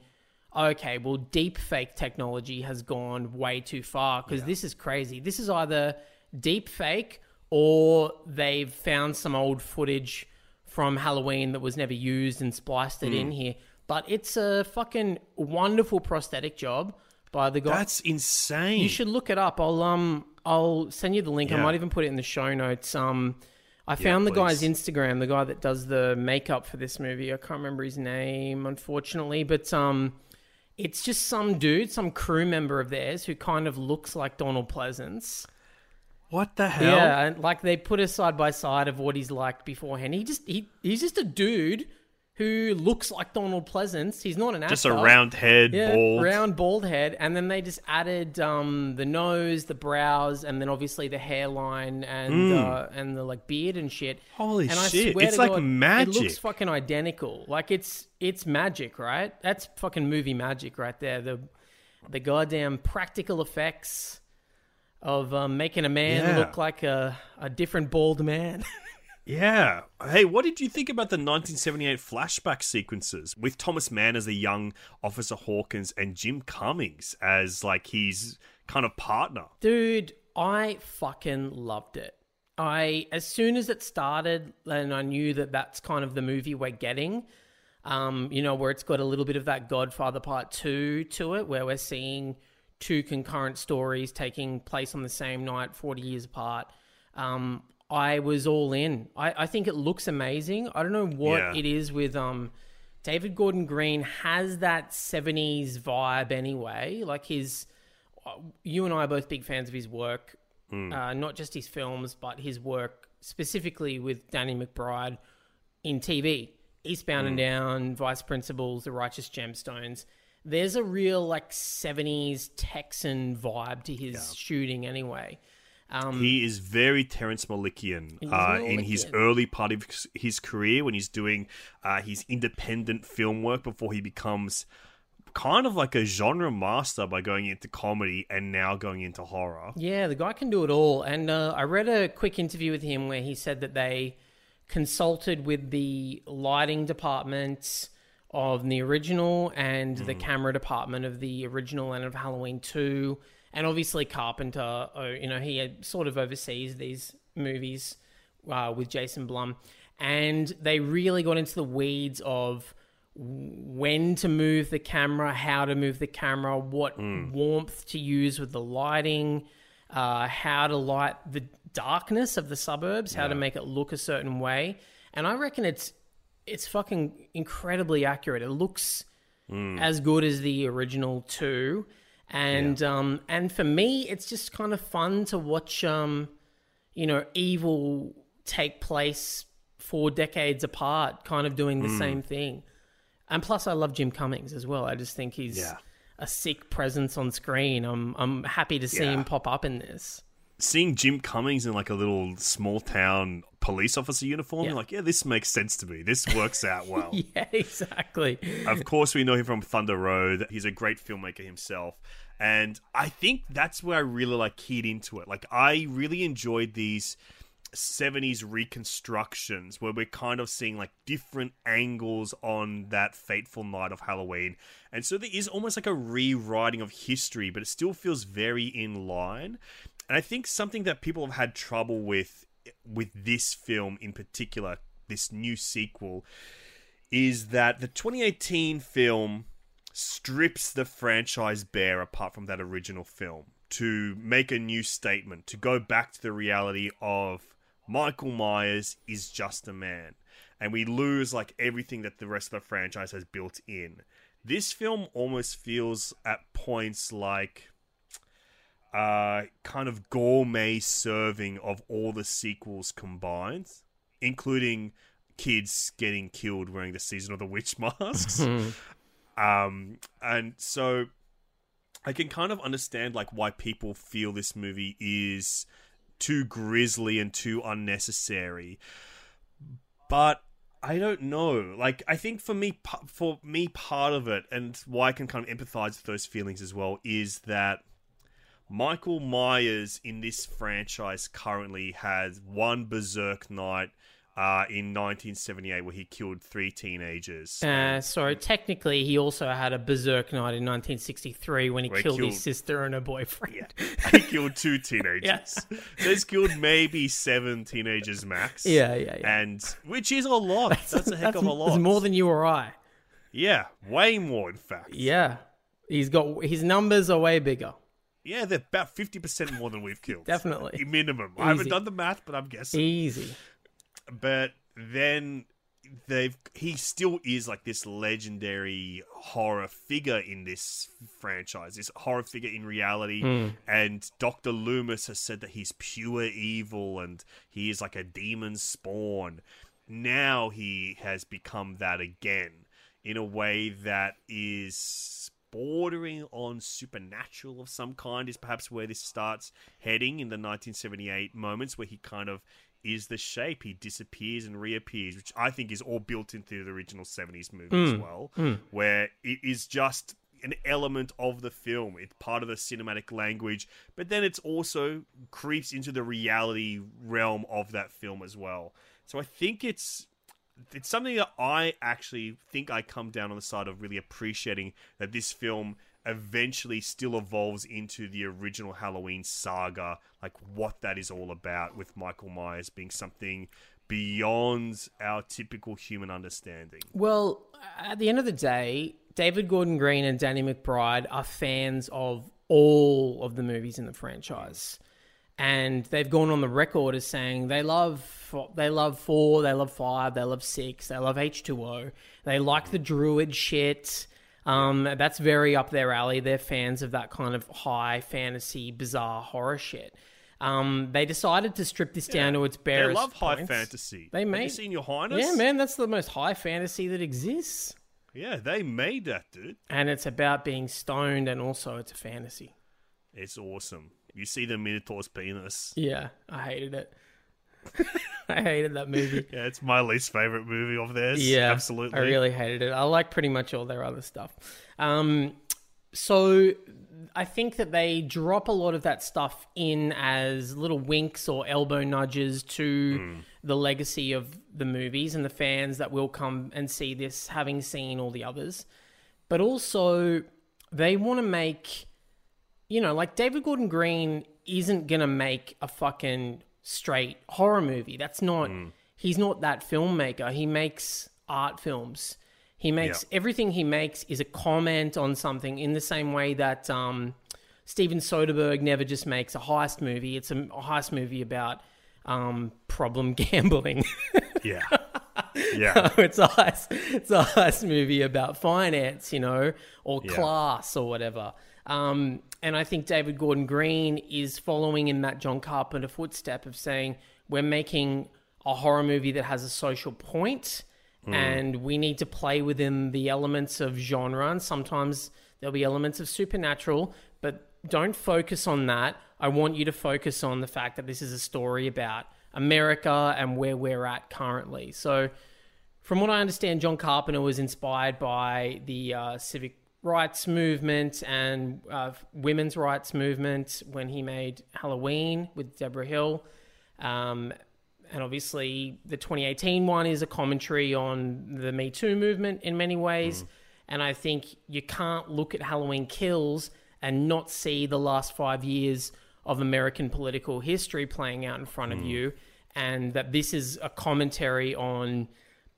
okay, well, deep fake technology has gone way too far because this is crazy. This is either deep fake or they've found some old footage from Halloween that was never used and spliced it in here. but it's a fucking wonderful prosthetic job by the guy. That's insane. You should look it up. I'll um I'll send you the link. I might even put it in the show notes. Um I found the guy's. Instagram, the guy that does the makeup for this movie. I can't remember his name, unfortunately, but um it's just some dude, some crew member of theirs who kind of looks like Donald Pleasence. What the hell? Yeah, and like they put a side by side of what he's like beforehand. He just he he's just a dude who looks like Donald Pleasence. He's not an actor. Just a round head, yeah, bald. round bald head, and then they just added um, the nose, the brows, and then obviously the hairline and uh, and the like beard and shit. Holy and I shit, swear it's to like God, It magic. looks fucking identical. Like it's it's magic, right? That's fucking movie magic right there. The the goddamn practical effects of um, making a man Yeah. look like a, a different bald man. Yeah. Hey, what did you think about the 1978 flashback sequences with Thomas Mann as the young Officer Hawkins and Jim Cummings as like his kind of partner? Dude, I fucking loved it. I as soon as it started and I knew that that's kind of the movie we're getting, um, you know, where it's got a little bit of that Godfather Part 2 to it where we're seeing two concurrent stories taking place on the same night 40 years apart. Um, I was all in. I, I think it looks amazing. I don't know what Yeah. it is with um David Gordon Green has that 70s vibe anyway. Like his you and I are both big fans of his work, uh, not just his films, but his work specifically with Danny McBride in TV. Eastbound and Down, Vice Principals, The Righteous Gemstones. There's a real like 70s Texan vibe to his shooting anyway. Um, He is very Terrence Malickian uh, in his early part of his- career when he's doing uh, his independent film work before he becomes kind of like a genre master by going into comedy and now going into horror. Yeah, the guy can do it all. And uh, I read a quick interview with him where he said that they consulted with the lighting department of the original and the camera department of the original and of Halloween 2. And obviously, Carpenter, uh, you know, he had sort of oversees these movies uh, with Jason Blum. And they really got into the weeds of when to move the camera, how to move the camera, what warmth to use with the lighting, uh, how to light the darkness of the suburbs, how to make it look a certain way. And I reckon it's it's fucking incredibly accurate. It looks as good as the original two. And um and for me it's just kind of fun to watch um you know evil take place four decades apart, kind of doing the same thing. And plus, I love Jim Cummings as well. I just think he's Yeah. a sick presence on screen. I'm I'm happy to see Yeah. him pop up in this. Seeing Jim Cummings in like a little small town police officer uniform, Yeah. you're like, yeah, this makes sense to me. This works out well. Yeah, exactly. of course, we know him from Thunder Road. He's a great filmmaker himself. And I think that's where I really like keyed into it. Like, I really enjoyed these 70s reconstructions where we're kind of seeing like different angles on that fateful night of Halloween. And so there is almost like a rewriting of history, but it still feels very in line. And I think something that people have had trouble with with this film in particular, this new sequel, is that the 2018 film strips the franchise bare apart from that original film to make a new statement, to go back to the reality of Michael Myers is just a man. And we lose like everything that the rest of the franchise has built in. This film almost feels at points like uh, kind of gourmet serving of all the sequels combined, including kids getting killed wearing the season of the witch masks. um, and so I can kind of understand like why people feel this movie is too grisly and too unnecessary. But I don't know. Like I think for me for me part of it and why I can kind of empathize with those feelings as well is that Michael Myers in this franchise currently has one berserk night uh, in 1978 where he killed three teenagers. Uh, so technically, he also had a berserk night in 1963 when he Where he killed, killed- his sister and her boyfriend. Yeah. he killed two teenagers. Yeah. So he's killed maybe seven teenagers max. Yeah, yeah, yeah. And which is a lot. That's, a heck of a lot. It's more than you or I. Yeah, way more, in fact. Yeah, he's got his numbers are way bigger. Yeah, they're about 50% more than we've killed. Definitely. Minimum. I haven't done the math, but I'm guessing. Easy. but then they've he still is like this legendary horror figure in this franchise this horror figure in reality Mm. and dr loomis has said that he's pure evil and he is like a demon spawn now he has become that again in a way that is bordering on supernatural of some kind is perhaps where this starts heading in the 1978 moments where he kind of is the shape he disappears and reappears which i think is all built into the original 70s movie as Mm. well Mm. where it is just an element of the film it's part of the cinematic language but then it's also creeps into the reality realm of that film as well so i think it's it's something that I actually think I come down on the side of really appreciating that this film eventually still evolves into the original Halloween saga, like what that is all about, with Michael Myers being something beyond our typical human understanding. Well, at the end of the day, David Gordon Green and Danny McBride are fans of all of the movies in the franchise. And they've gone on the record as saying they love they love four, they love five, they love six, they love H two O, they like the druid shit. Um, that's very up their alley. They're fans of that kind of high fantasy, bizarre horror shit. Um, they decided to strip this down to its barest. They love high points. fantasy. They Have made you seen Your Highness? Yeah, man, that's the most high fantasy that exists. Yeah, they made that, dude. And it's about being stoned, and also it's a fantasy. It's awesome. You see the Minotaur's penis. Yeah, I hated it. I hated that movie. Yeah, it's my least favorite movie of theirs. Yeah, absolutely. I really hated it. I like pretty much all their other stuff. Um, so I think that they drop a lot of that stuff in as little winks or elbow nudges to Hmm. the legacy of the movies and the fans that will come and see this, having seen all the others. But also, they want to make, you know, like David Gordon Green isn't gonna make a fucking straight horror movie. That's not. He's not that filmmaker. He makes art films. He makes everything he makes is a comment on something in the same way that um, Steven Soderbergh never just makes a heist movie. It's a, a heist movie about um, problem gambling. Yeah. Yeah. it's a heist, it's a heist movie about finance, you know, or Yeah. class or whatever. Um, and I think David Gordon Green is following in that John Carpenter footstep of saying we're making a horror movie that has a social point, Mm. and we need to play within the elements of genre. And sometimes there'll be elements of supernatural, but don't focus on that. I want you to focus on the fact that this is a story about America and where we're at currently. So, from what I understand, John Carpenter was inspired by the uh, civic rights movement and uh, women's rights movement when he made Halloween with Debra Hill. Um, and obviously, the 2018 one is a commentary on the Me Too movement in many ways. And I think you can't look at Halloween Kills and not see the last five years of American political history playing out in front of you. And that this is a commentary on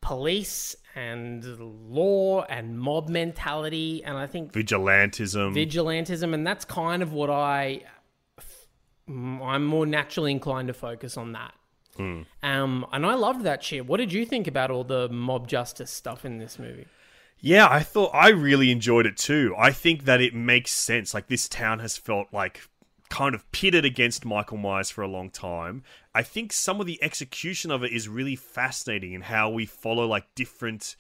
police and law and mob mentality. And I think Vigilantism. vigilantism, and that's kind of what I I'm more naturally inclined to focus on that. Hmm. Um, and I loved that shit. What did you think about all the mob justice stuff in this movie? Yeah, I thought I really enjoyed it too. I think that it makes sense. Like this town has felt like kind of pitted against Michael Myers for a long time. I think some of the execution of it is really fascinating in how we follow like different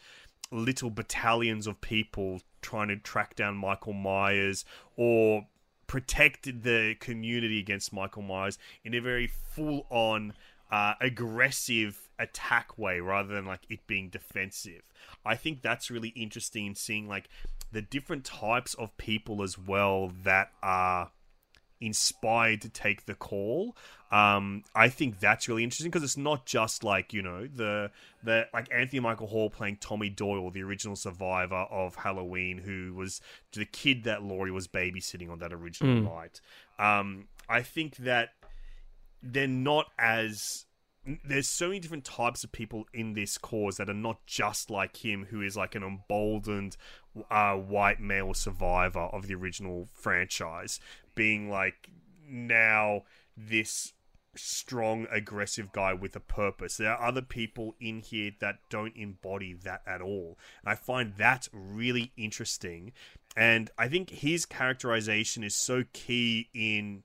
little battalions of people trying to track down Michael Myers or protect the community against Michael Myers in a very full on uh, aggressive attack way rather than like it being defensive. I think that's really interesting in seeing like the different types of people as well that are inspired to take the call. Um, I think that's really interesting because it's not just like you know the the like Anthony Michael Hall playing Tommy Doyle, the original survivor of Halloween, who was the kid that Laurie was babysitting on that original Mm. night. Um, I think that they're not as there's so many different types of people in this cause that are not just like him, who is like an emboldened uh, white male survivor of the original franchise, being like now this strong, aggressive guy with a purpose. There are other people in here that don't embody that at all. And I find that really interesting. And I think his characterization is so key in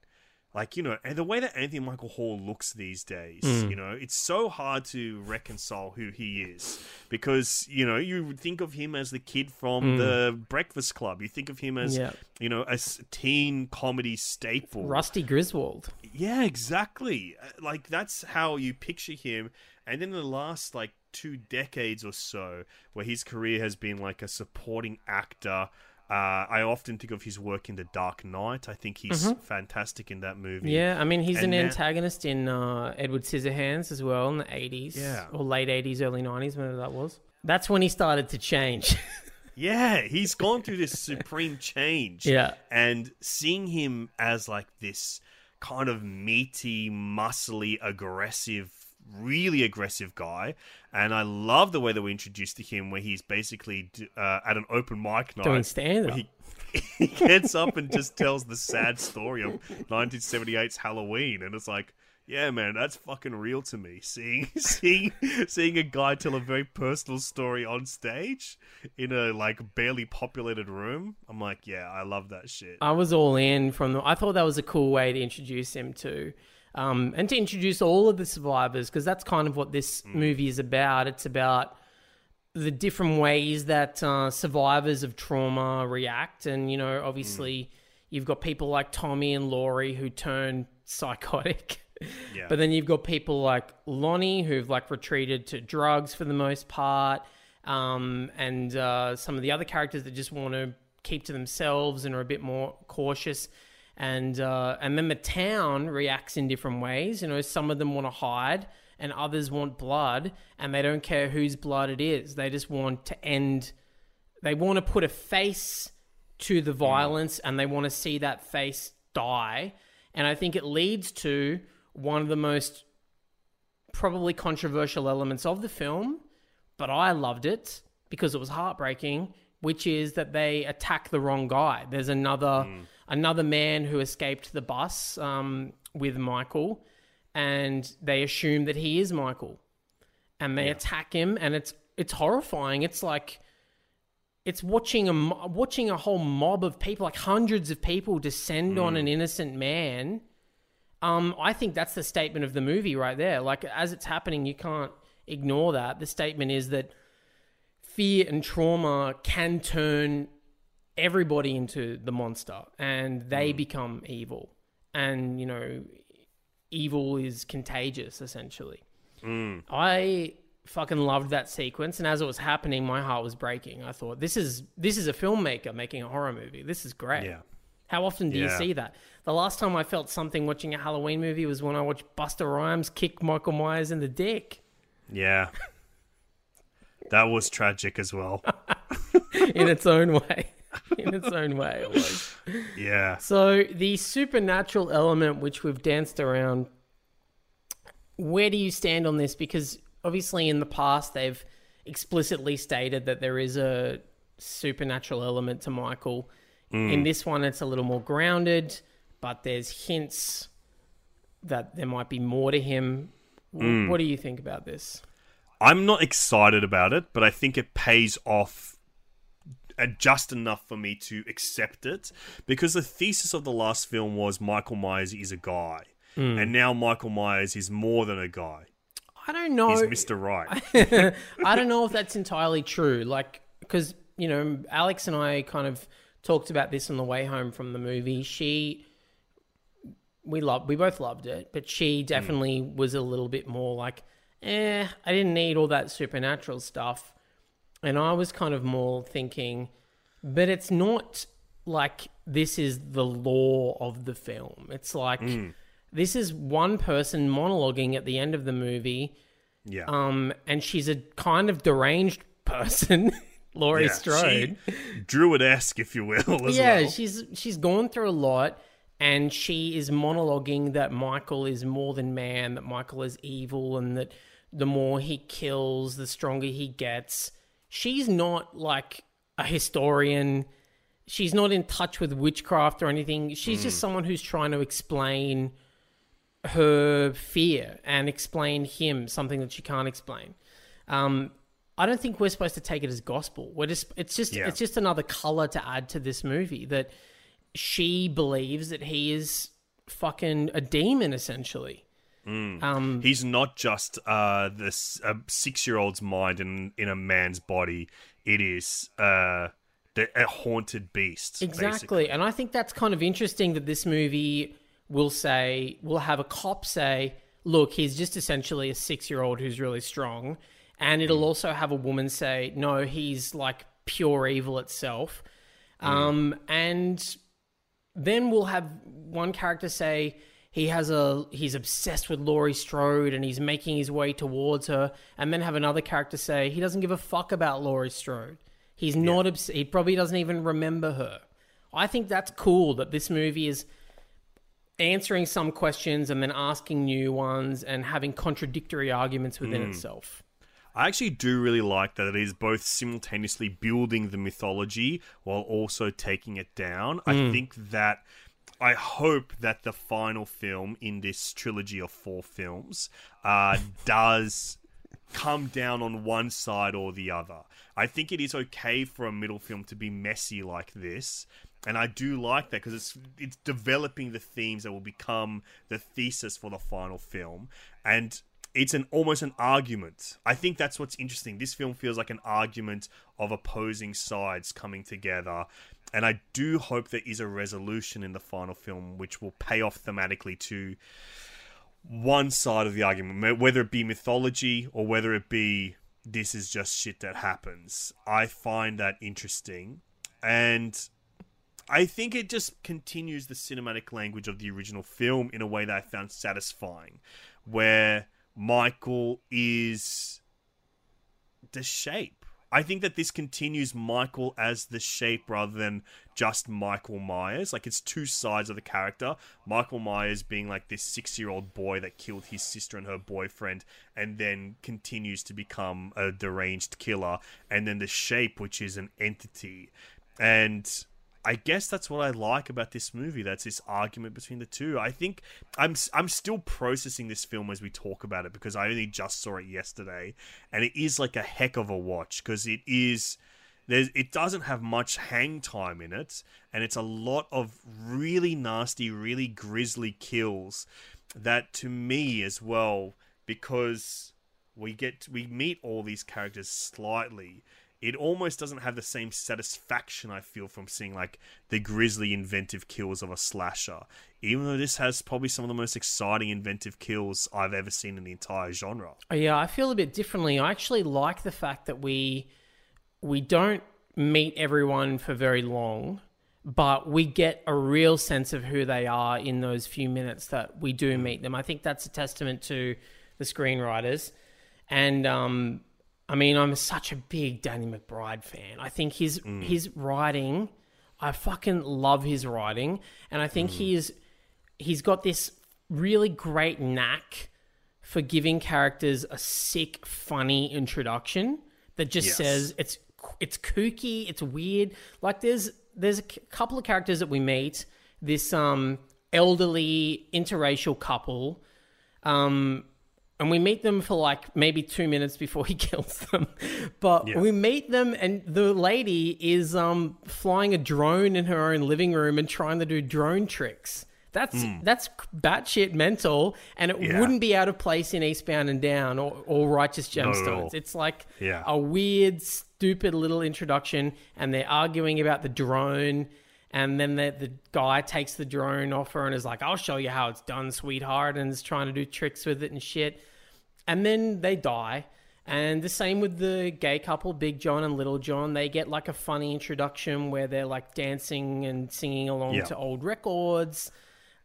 like you know and the way that anthony michael hall looks these days Mm. you know it's so hard to reconcile who he is because you know you would think of him as the kid from Mm. the breakfast club you think of him as Yeah. you know a teen comedy staple Rusty Griswold. yeah, exactly. Uh, Like that's how you picture him. And then in the last like two decades or so, where his career has been like a supporting actor. Uh, I often think of his work in The Dark Knight. I think he's Mhm. fantastic in that movie. Yeah, I mean he's And an now- antagonist in uh, Edward Scissorhands as well in the eighties, Yeah. or late eighties, early nineties, whenever that was. That's when he started to change. Yeah, he's gone through this supreme change. Yeah. And seeing him as like this kind of meaty, muscly, aggressive, really aggressive guy. And I love the way that we introduced to him where he's basically uh, at an open mic night. Doing stand-up. where He, he gets up and just tells the sad story of 1978's Halloween. And it's like, yeah, man, that's fucking real to me. Seeing seeing seeing a guy tell a very personal story on stage in a like barely populated room. I'm like, yeah, I love that shit. I was all in from the. I thought that was a cool way to introduce him to, um, and to introduce all of the survivors because that's kind of what this movie is about. It's about the different ways that uh, survivors of trauma react, and you know, obviously, you've got people like Tommy and Laurie who turn psychotic. Yeah. But then you've got people like Lonnie who've like retreated to drugs for the most part, um, and uh, some of the other characters that just want to keep to themselves and are a bit more cautious. And uh, and then the town reacts in different ways. You know, some of them want to hide, and others want blood, and they don't care whose blood it is. They just want to end. They want to put a face to the violence, and they want to see that face die. And I think it leads to one of the most probably controversial elements of the film, but I loved it because it was heartbreaking, which is that they attack the wrong guy. There's another another man who escaped the bus um, with Michael, and they assume that he is Michael, and they attack him, and it's it's horrifying. It's like it's watching a watching a whole mob of people, like hundreds of people, descend on an innocent man. Um, I think that's the statement of the movie right there. Like as it's happening, you can't ignore that. The statement is that fear and trauma can turn everybody into the monster, and they mm. become evil. And you know, evil is contagious, essentially. Mm. I fucking loved that sequence, and as it was happening, my heart was breaking. I thought, this is this is a filmmaker making a horror movie. This is great. Yeah. How often do you see that? The last time I felt something watching a Halloween movie was when I watched Busta Rhymes kick Michael Myers in the dick Yeah. That was tragic as well. in its own way. In its own way, it was. Yeah. So the supernatural element, which we've danced around, where do you stand on this? Because obviously, in the past, they've explicitly stated that there is a supernatural element to Michael. Hmm. In this one, it's a little more grounded, but there's hints that there might be more to him. W- hmm. What do you think about this? I'm not excited about it, but I think it pays off just enough for me to accept it because the thesis of the last film was Michael Myers is a guy, and now Michael Myers is more than a guy. I don't know. He's Mr. Right. I don't know if that's entirely true. Like, because, you know, Alex and I kind of talked about this on the way home from the movie. She, we loved, we both loved it, but she definitely was a little bit more like, eh, I didn't need all that supernatural stuff. And I was kind of more thinking, but it's not like this is the law of the film. It's like this is one person monologuing at the end of the movie Yeah. um, and she's a kind of deranged person, Laurie Yeah, Strode. Druid esque, if you will. Yeah, well. she's she's gone through a lot, and she is monologuing that Michael is more than man, that Michael is evil, and that the more he kills, the stronger he gets. She's not like a historian. She's not in touch with witchcraft or anything. She's just someone who's trying to explain her fear and explain him something that she can't explain. Um, I don't think we're supposed to take it as gospel. We're just it's just Yeah. it's just another color to add to this movie that she believes that he is fucking a demon essentially. Um, He's not just uh, this a six-year-old's mind in in a man's body. It is uh, the, a haunted beast. Exactly. basically. And I think that's kind of interesting that this movie will say, will have a cop say, look, he's just essentially a six year old who's really strong. And it'll also have a woman say, no, he's like pure evil itself. Um, and then we'll have one character say he has a he's obsessed with Laurie Strode and he's making his way towards her, and then have another character say he doesn't give a fuck about Laurie Strode. He's not obs- he probably doesn't even remember her. I think that's cool that this movie is answering some questions and then asking new ones and having contradictory arguments within hmm. itself. I actually do really like that it is both simultaneously building the mythology while also taking it down. I hmm. think that I hope that the final film in this trilogy of four films uh, does come down on one side or the other. I think it is okay for a middle film to be messy like this. And I do like that because it's it's developing the themes that will become the thesis for the final film, and it's an almost an argument. I think that's what's interesting. This film feels like an argument of opposing sides coming together, and I do hope there is a resolution in the final film which will pay off thematically to one side of the argument, whether it be mythology or whether it be this is just shit that happens. I find that interesting, and I think it just continues the cinematic language of the original film in a way that I found satisfying, where Michael is the shape. I think that this continues Michael as the shape rather than just Michael Myers. Like it's two sides of the character. Michael Myers being like this six year old boy that killed his sister and her boyfriend and then continues to become a deranged killer. And then the shape, which is an entity. And I guess that's what I like about this movie. That's this argument between the two. I think I'm I'm still processing this film as we talk about it because I only just saw it yesterday, and it is like a heck of a watch because it is. There's, it doesn't have much hang time in it, and it's a lot of really nasty, really grisly kills. That to me as well, because we get we meet all these characters slightly it almost doesn't have the same satisfaction I feel from seeing like the grisly inventive kills of a slasher. Even though this has probably some of the most exciting inventive kills I've ever seen in the entire genre. Yeah, I feel a bit differently. I actually like the fact that we we don't meet everyone for very long, but we get a real sense of who they are in those few minutes that we do meet them. I think that's a testament to the screenwriters. And um I mean, I'm such a big Danny McBride fan. I think his his writing, I fucking love his writing, and I think he is he's got this really great knack for giving characters a sick, funny introduction that just Yes. says it's it's kooky, it's weird. Like there's there's a c- couple of characters that we meet. This um elderly interracial couple, um, and we meet them for like maybe two minutes before he kills them. But Yeah. we meet them, and the lady is um flying a drone in her own living room and trying to do drone tricks. That's that's batshit mental, and it. Yeah. wouldn't be out of place in Eastbound and Down or, or Righteous. Gemstones. It's like Yeah. a weird, stupid little introduction, and they're arguing about the drone. And then the, the guy takes the drone off her and is like, I'll show you how it's done, sweetheart, and is trying to do tricks with it and shit. And then they die. And the same with the gay couple, Big John and Little John. They get like a funny introduction where they're like dancing and singing along Yeah. to old records.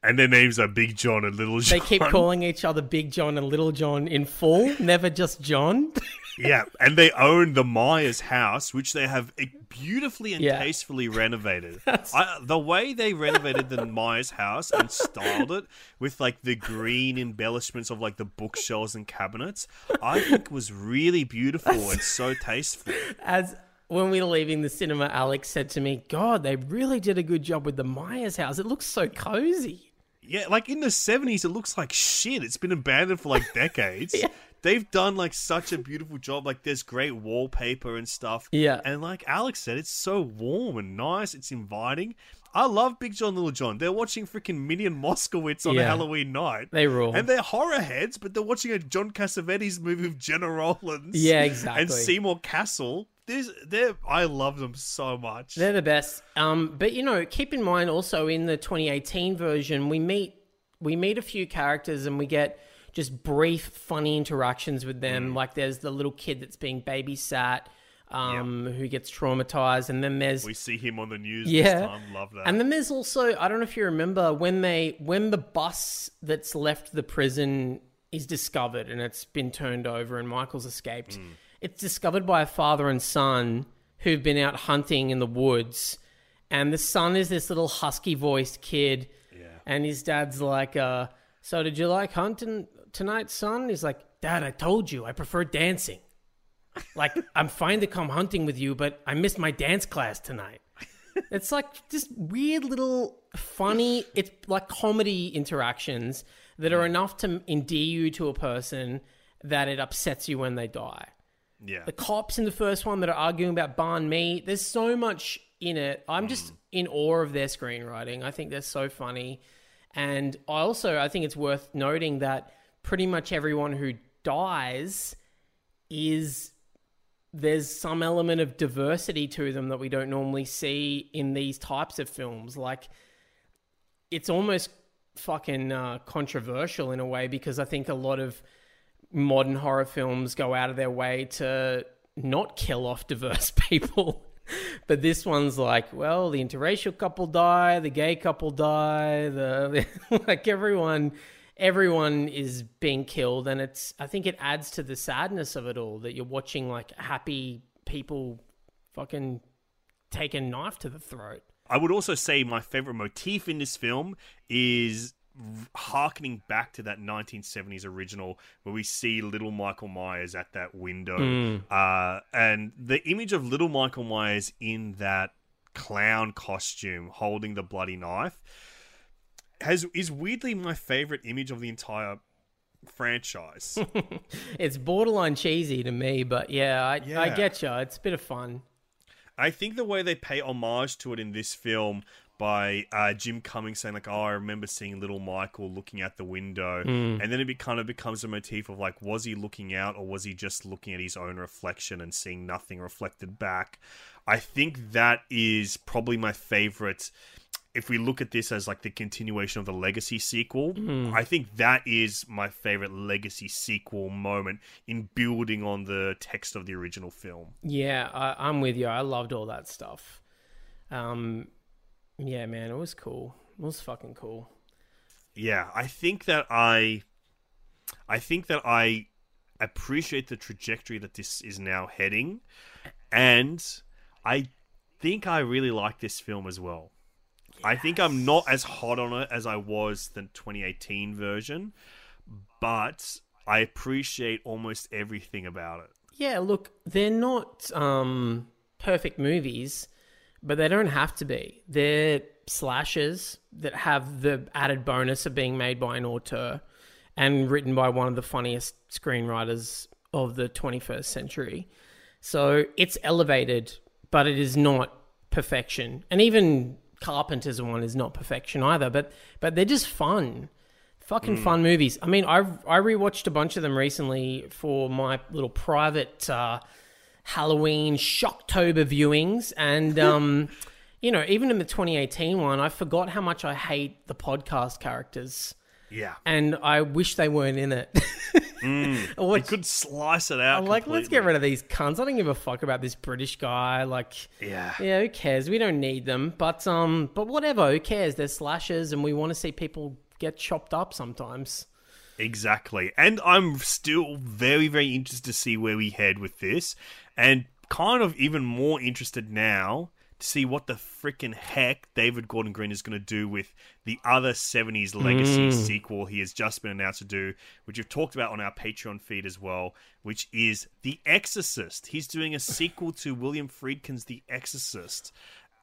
And their names are Big John and Little John. They keep calling each other Big John and Little John in full, never just John. Yeah, and they own the Myers house, which they have beautifully and Yeah. tastefully renovated. I, the way they renovated the Myers house and styled it with like the green embellishments of like the bookshelves and cabinets, I think was really beautiful and so tasteful. As when we were leaving the cinema, Alex said to me, God, they really did a good job with the Myers house. It looks so cozy. Yeah, like in the 70s, it looks like shit. It's been abandoned for like decades. yeah. They've done like such a beautiful job. Like there's great wallpaper and stuff. Yeah. And like Alex said, it's so warm and nice. It's inviting. I love Big John Little John. They're watching freaking Minnie and Moskowitz on a Yeah. Halloween night. They rule. And they're horror heads, but they're watching a John Cassavetes movie with Gena Rowlands. Yeah, exactly. And Seymour Cassel. There's, they're, I love them so much. They're the best. Um, but you know, keep in mind also in the 2018 version, we meet we meet a few characters and we get just brief, funny interactions with them. Like there's the little kid that's being babysat, um, who gets traumatized, and then there's we see him on the news yeah, this time. Love that. And then there's also I don't know if you remember when they when the bus that's left the prison is discovered and it's been turned over and Michael's escaped. Mm. It's discovered by a father and son who've been out hunting in the woods, and the son is this little husky voiced kid, and his dad's like, uh, "So did you like hunting tonight, son?" He's like, "Dad, I told you I prefer dancing." Like, I'm fine to come hunting with you, but I missed my dance class tonight. It's like just weird little funny, it's like comedy interactions that are enough to endear you to a person that it upsets you when they die. yeah. The cops in the first one that are arguing about barn meat, there's so much in it. I'm just mm. in awe of their screenwriting. I think they're so funny. And I also I think it's worth noting that pretty much everyone who dies is there's some element of diversity to them that we don't normally see in these types of films. Like, it's almost fucking uh, controversial in a way because I think a lot of modern horror films go out of their way to not kill off diverse people. but this one's like, well, the interracial couple die, the gay couple die, the like everyone everyone is being killed and it's I think it adds to the sadness of it all that you're watching like happy people fucking take a knife to the throat. I would also say my favorite motif in this film is harkening back to that 1970s original where we see little Michael Myers at that window. Mm. Uh, and the image of little Michael Myers in that clown costume holding the bloody knife has is weirdly my favorite image of the entire franchise. It's borderline cheesy to me, but yeah, I, I get you. It's a bit of fun. I think the way they pay homage to it in this film by uh, Jim Cummings saying like, "Oh, I remember seeing little Michael looking out the window," Mm. and then it be, kind of becomes a motif of like, was he looking out or was he just looking at his own reflection and seeing nothing reflected back? I think that is probably my favorite. If we look at this as like the continuation of the Legacy sequel, Mm. I think that is my favorite Legacy sequel moment in building on the text of the original film. Yeah, I, I'm with you. I loved all that stuff. Um, yeah, man, it was cool. It was fucking cool. yeah i think that i i think that i appreciate the trajectory that this is now heading and i think i really like this film as well i think i'm not as hot on it as i was the 2018 version but i appreciate almost everything about it Yeah, look, they're not um, perfect movies, but they don't have to be. They're slashes that have the added bonus of being made by an auteur and written by one of the funniest screenwriters of the 21st century. So it's elevated, but it is not perfection. And even Carpenter's one is not perfection either, but but they're just fun. Fucking fun movies. I mean, I I rewatched a bunch of them recently for my little private uh, Halloween Shocktober viewings, and um, you know, even in the 2018 one, I forgot how much I hate the podcast characters, yeah and I wish they weren't in it. Mm. You could slice it out. I'm like, let's get rid of these cunts. I don't give a fuck about this British guy. Like, Yeah. yeah, who cares? We don't need them. But um, but whatever. Who cares? They're slashers, and we want to see people get chopped up sometimes. Exactly. And I'm still very, very interested to see where we head with this. And kind of even more interested now to see what the freaking heck David Gordon Green is going to do with the other 70s legacy Mm. sequel he has just been announced to do, which we've talked about on our Patreon feed as well, which is The Exorcist. He's doing a sequel to William Friedkin's The Exorcist.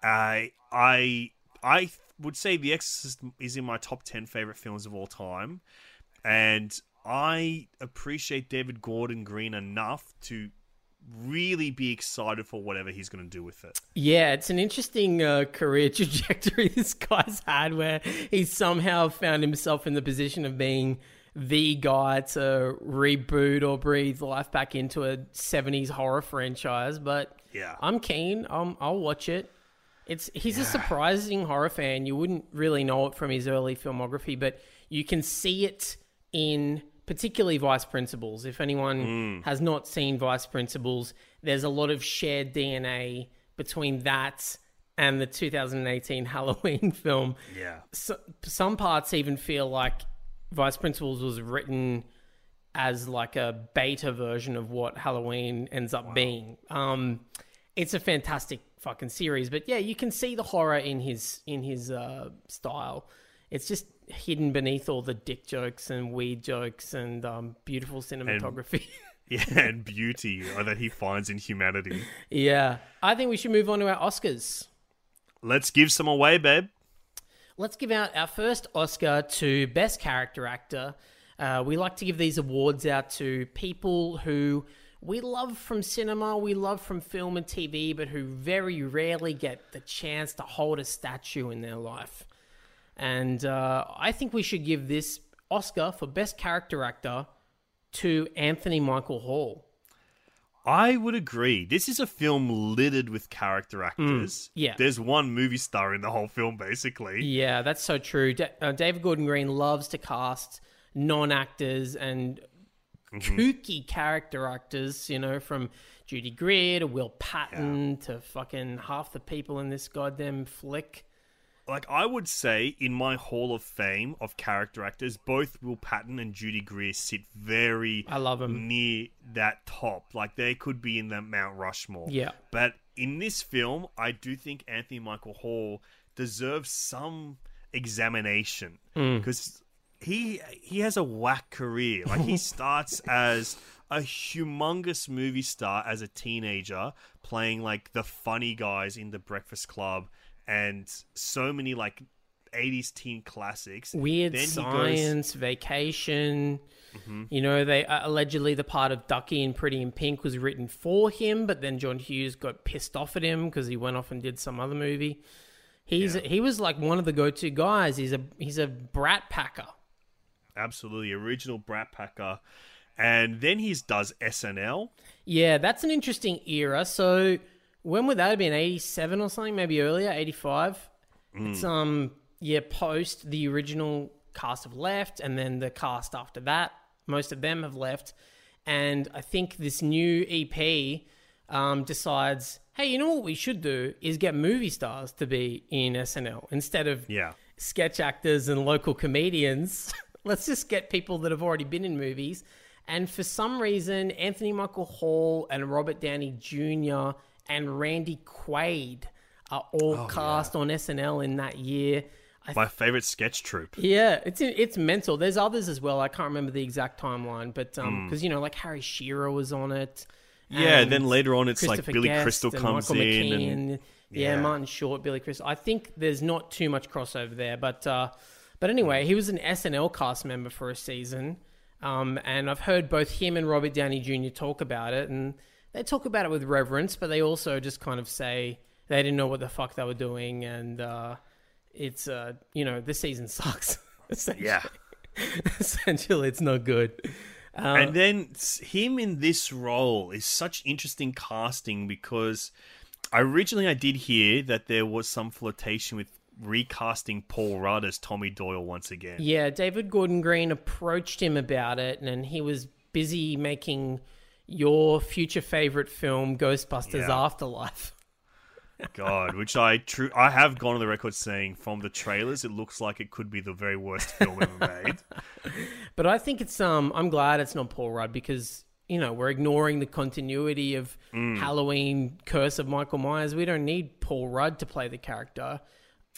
I I I would say The Exorcist is in my top 10 favorite films of all time and I appreciate David Gordon Green enough to really be excited for whatever he's going to do with it. Yeah, it's an interesting uh, career trajectory this guy's had where he's somehow found himself in the position of being the guy to reboot or breathe life back into a 70s horror franchise. But Yeah. I'm keen. Um, I'll watch it. It's He's a surprising horror fan. You wouldn't really know it from his early filmography, but you can see it in particularly Vice Principals. If anyone has not seen Vice Principals, there's a lot of shared DNA between that and the 2018 Halloween film. Yeah. So, some parts even feel like Vice Principals was written as like a beta version of what Halloween ends up being. Um, it's a fantastic fucking series, but yeah, you can see the horror in his in his uh, style. It's just hidden beneath all the dick jokes and weed jokes and um, beautiful cinematography. Yeah, and beauty that he finds in humanity. yeah, I think we should move on to our Oscars. Let's give some away, babe. Let's give out our first Oscar to Best Character Actor. Uh, we like to give these awards out to people who we love from cinema, we love from film and TV, but who very rarely get the chance to hold a statue in their life. And uh, I think we should give this Oscar for Best Character Actor to Anthony Michael Hall. I would agree. This is a film littered with character actors. yeah. There's one movie star in the whole film, basically. Yeah, that's so true. Da- uh, David Gordon Green loves to cast non actors and kooky character actors, you know, from Judy Greer to Will Patton to fucking half the people in this goddamn flick. Like, I would say in my Hall of Fame of character actors, both Will Patton and Judy Greer sit very I love them. near that top. Like, they could be in the Mount Rushmore. Yeah. But in this film, I do think Anthony Michael Hall deserves some examination Mm. because he he has a whack career. Like he starts as a humongous movie star as a teenager, playing like the funny guys in the Breakfast Club and so many like 80s teen classics. Weird Then he goes- Science, Vacation. You know, they uh, allegedly the part of Ducky in Pretty in Pink was written for him, but then John Hughes got pissed off at him because he went off and did some other movie. He's he was like one of the go to guys. He's a he's a brat packer. absolutely original Brat Packer. And then he does SNL. Yeah, that's an interesting era. So when would that have been? Eighty seven or something? Maybe earlier, eighty five. It's um yeah, post the original cast have left, and then the cast after that, most of them have left, and I think this new EP um, decides, hey, you know what we should do is get movie stars to be in SNL instead of Yeah. sketch actors and local comedians. Let's just get people that have already been in movies. And for some reason, Anthony Michael Hall and Robert Downey Jr. and Randy Quaid are all cast on SNL in that year. My favorite sketch troupe. yeah, it's it's mental. There's others as well. I can't remember the exact timeline, but um, because you know, like Harry Shearer was on it. Yeah, and then later on it's like Billy Guest Crystal comes Michael in McKean. and- yeah, Yeah. Martin Short, Billy Crystal. I think there's not too much crossover there, but uh, but anyway, he was an SNL cast member for a season, um, and I've heard both him and Robert Downey Jr. talk about it, and they talk about it with reverence, but they also just kind of say they didn't know what the fuck they were doing, and uh, it's uh, you know this season sucks. essentially. Yeah. essentially, it's not good. Uh, and then him in this role is such interesting casting because originally I did hear that there was some flirtation with recasting Paul Rudd as Tommy Doyle once again. Yeah, David Gordon Green approached him about it, and he was busy making your future favorite film, Ghostbusters Yeah. Afterlife. God, which I true I have gone on the record saying from the trailers, it looks like it could be the very worst film ever made. But I think it's um I'm glad it's not Paul Rudd because you know we're ignoring the continuity of Mm. Halloween Curse of Michael Myers. We don't need Paul Rudd to play the character.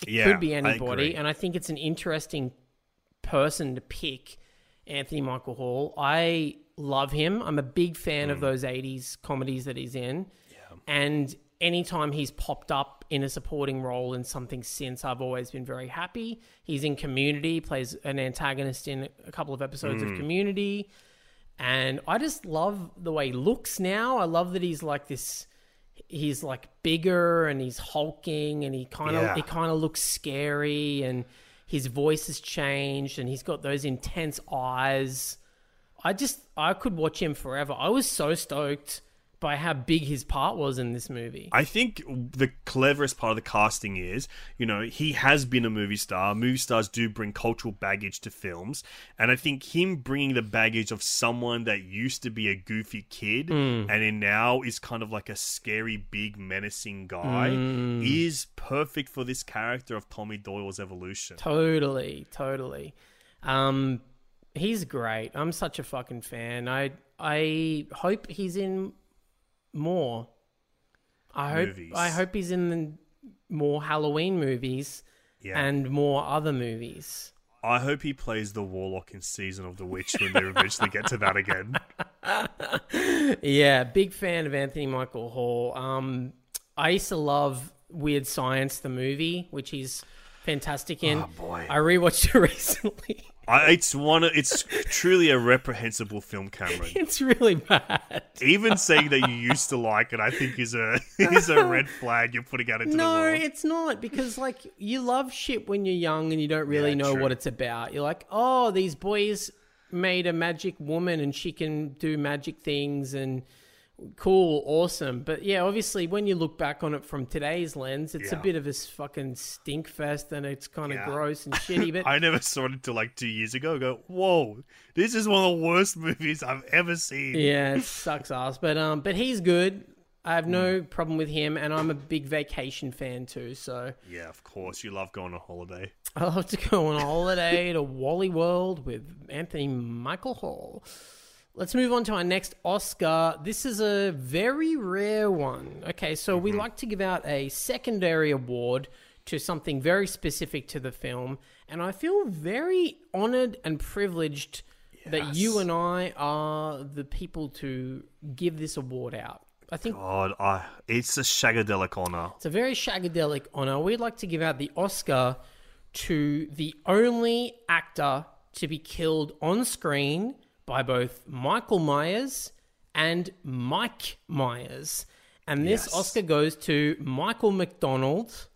It Yeah, could be anybody, agree. and I think it's an interesting person to pick. Anthony Michael Hall. I love him. I'm a big fan Mm. of those 80s comedies that he's in. And anytime he's popped up in a supporting role in something since, I've always been very happy. He's in Community, plays an antagonist in a couple of episodes of Mm. Community. And I just love the way he looks now. I love that he's like this. He's like bigger and he's hulking and he kind of Yeah. he kind of looks scary and his voice has changed and he's got those intense eyes. I just I could watch him forever. I was so stoked by how big his part was in this movie. I think the cleverest part of the casting is, you know, he has been a movie star. Movie stars do bring cultural baggage to films, and I think him bringing the baggage of someone that used to be a goofy kid Mm. and then now is kind of like a scary, big, menacing guy Mm. is perfect for this character of Tommy Doyle's evolution. Totally, totally. Um, he's great. I'm such a fucking fan. I I hope he's in more. I hope Movies. I hope he's in the more Halloween movies Yeah. and more other movies. I hope he plays the warlock in Season of the Witch when they eventually get to that again. yeah, big fan of Anthony Michael Hall. Um, I used to love Weird Science, the movie, which he's fantastic in. Oh, boy. I rewatched it recently. I, it's one. of- It's truly a reprehensible film, Cameron. it's really bad. Even saying that you used to like it, I think is a is a red flag you're putting out into the world. No, it's not because like you love shit when you're young and you don't really Yeah, know true. what it's about. You're like, oh, these boys made a magic woman and she can do magic things and cool, awesome. But yeah, obviously when you look back on it from today's lens, it's a bit of a fucking stink fest and it's kind of Yeah. gross and shitty. But I never saw it until like two years ago. I go, whoa, this is one of the worst movies I've ever seen. yeah, it sucks ass. But um, but he's good. I have no problem with him, and I'm a big vacation fan too. So Yeah, of course. You love going on holiday. I love to go on a holiday to Wally World with Anthony Michael Hall. Let's move on to our next Oscar. This is a very rare one. Okay, so we mm-hmm. like to give out a secondary award to something very specific to the film, and I feel very honored and privileged that you and I are the people to give this award out. I think God, I, it's a shagadelic honor. it's a very shagadelic honor. We'd like to give out the Oscar to the only actor to be killed on screen by both Michael Myers and Mike Myers. And this Yes. Oscar goes to Michael McDonald,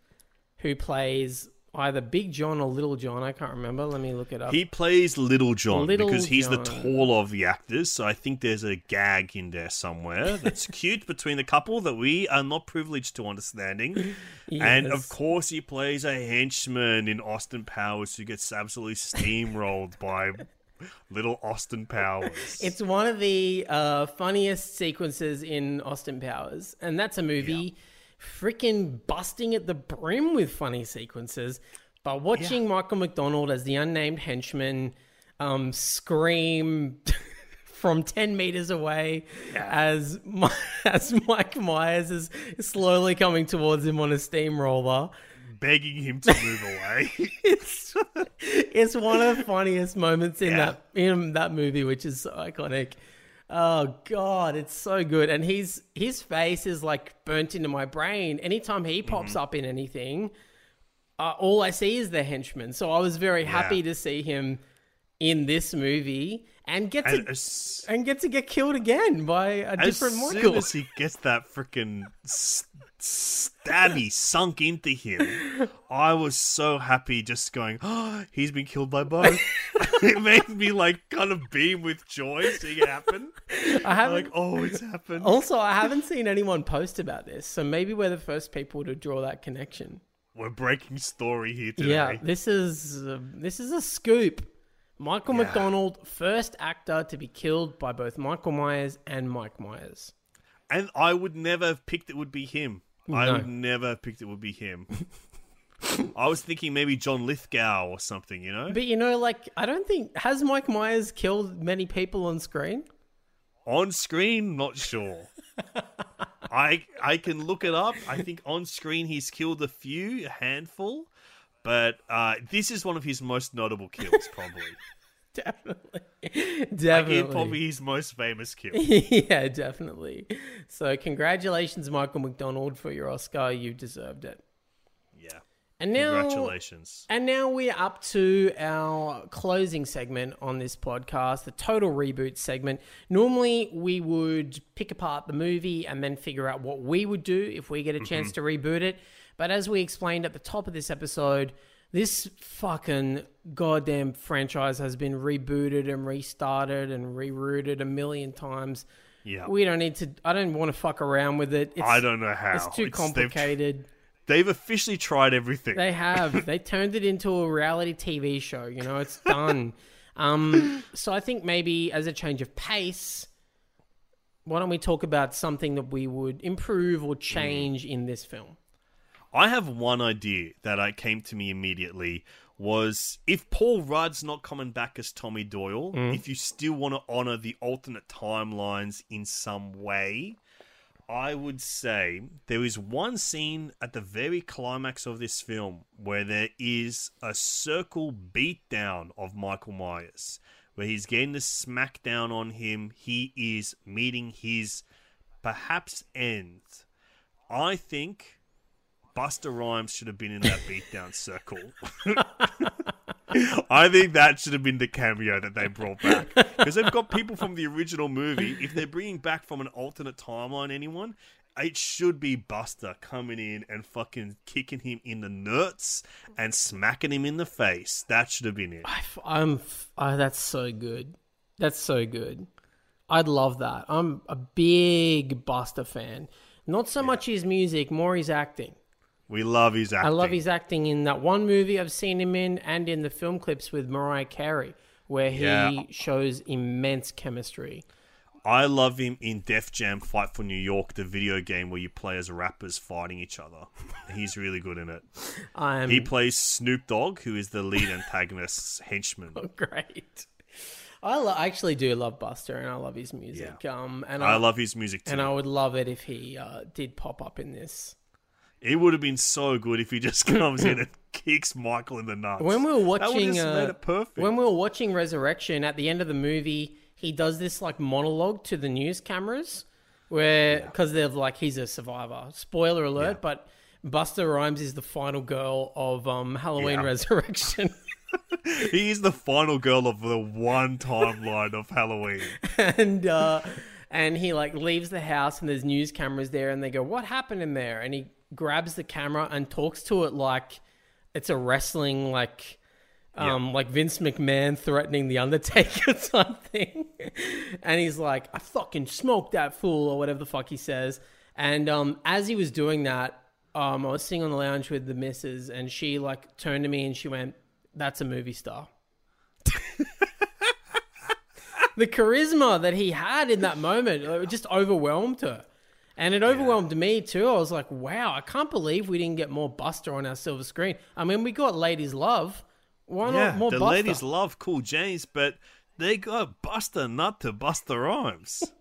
who plays either Big John or Little John. I can't remember. Let me look it up. He plays Little John Little because he's the tall of the actors. So I think there's a gag in there somewhere that's cute between the couple that we are not privileged to understanding. And of course, he plays a henchman in Austin Powers who gets absolutely steamrolled by little Austin Powers. It's one of the uh, funniest sequences in Austin Powers, and that's a movie freaking busting at the brim with funny sequences. But watching Michael McDonald as the unnamed henchman um, scream from ten meters away as Mi- as Mike Myers is slowly coming towards him on a steamroller. Begging him to move away. It's it's one of the funniest moments in Yeah. that in that movie, which is so iconic. Oh god, it's so good, and his his face is like burnt into my brain. Anytime he pops Mm-hmm. up in anything, uh, all I see is the henchman. So I was very happy Yeah. to see him in this movie and get to and as, and get to get killed again by a different Michael. as soon as he gets that freaking stabby sunk into him, I was so happy just going, oh, he's been killed by both. it made me like kind of beam with joy seeing it happen. I haven't Like, oh, it's happened. also I haven't seen anyone post about this, so maybe we're the first people to draw that connection. We're breaking story here today. Yeah, this is uh, this is a scoop Michael McDonald, first actor to be killed by both Michael Myers and Mike Myers. And I would never have picked it would be him. I would never have picked it would be him. I was thinking maybe John Lithgow or something, you know? But you know, like I don't think has Mike Myers killed many people on screen. On screen, not sure. I I can look it up. I think on screen he's killed a few, a handful, but uh, this is one of his most notable kills, probably. Definitely, definitely. it probably his most famous kill. yeah, definitely. So, congratulations, Michael McDonald, for your Oscar. You deserved it. Yeah. And now, Congratulations. And now we're up to our closing segment on this podcast, the total reboot segment. Normally, we would pick apart the movie and then figure out what we would do if we get a mm-hmm. chance to reboot it. But as we explained at the top of this episode, this fucking goddamn franchise has been rebooted and restarted and rerouted a million times. Yeah. We don't need to, I don't want to fuck around with it. It's, I don't know how. It's too It's- they've- complicated. They've officially tried everything. They have. they turned it into a reality TV show. You know, it's done. um, so I think maybe as a change of pace, why don't we talk about something that we would improve or change in this film? I have one idea that I came to me immediately was if Paul Rudd's not coming back as Tommy Doyle, mm. if you still want to honor the alternate timelines in some way, I would say there is one scene at the very climax of this film where there is a circle beatdown of Michael Myers, where he's getting the smackdown on him. He is meeting his perhaps end. I think Busta Rhymes should have been in that beatdown circle. I think that should have been the cameo that they brought back because they've got people from the original movie. If they're bringing back from an alternate timeline, anyone, it should be Busta coming in and fucking kicking him in the nuts and smacking him in the face. That should have been it. I f- I'm. f- Oh, that's so good. That's so good. I'd love that. I'm a big Busta fan. Not so much his music, more his acting. We love his acting. I love his acting in that one movie I've seen him in, and in the film clips with Mariah Carey, where he Yeah. shows immense chemistry. I love him in Def Jam Fight for New York, the video game where you play as rappers fighting each other. He's really good in it. He plays Snoop Dogg, who is the lead antagonist's henchman. great. I lo- I actually do love Busta, and I love his music. Um, and I love his music too. and I would love it if he uh, did pop up in this. It would have been so good if he just comes in and kicks Michael in the nuts. When we were watching, uh, made it perfect. when we were watching Resurrection, at the end of the movie, he does this like monologue to the news cameras, where because they're like he's a survivor. Spoiler alert, but Busta Rhymes is the final girl of um, Halloween Yeah. Resurrection. he is the final girl of the one timeline of Halloween. and uh, and he like leaves the house and there's news cameras there and they go what happened in there and he grabs the camera and talks to it like it's a wrestling like um like Vince McMahon threatening the Undertaker type thing and he's like I fucking smoked that fool or whatever the fuck he says. And um as he was doing that um I was sitting on the lounge with the missus and she like turned to me and she went that's a movie star. The charisma that he had in that moment it just overwhelmed her. And it overwhelmed me too. I was like, wow, I can't believe we didn't get more Busta on our silver screen. I mean, we got Ladies Love. Why yeah, not more the Busta? ladies love Cool James, but they got Busta not to Busta Rhymes.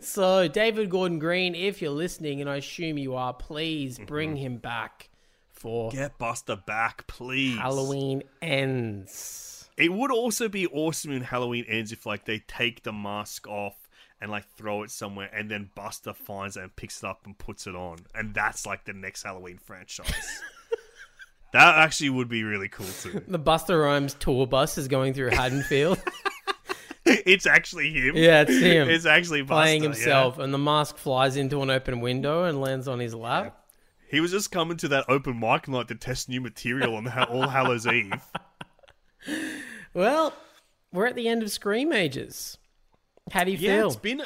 So, David Gordon Green, if you're listening, and I assume you are, please mm-hmm. bring him back for Get Busta back, please. Halloween Ends. It would also be awesome in Halloween ends if like they take the mask off and like throw it somewhere and then Busta finds it and picks it up and puts it on. And that's like the next Halloween franchise. that actually would be really cool too. The Busta Rhymes tour bus is going through Haddonfield. it's actually him. yeah, it's him. It's actually Busta, playing yeah. himself, and the mask flies into an open window and lands on his lap. He was just coming to that open mic night to test new material on All Hallows Eve. Well, we're at the end of Screamagers. How do you Yeah, feel? it's been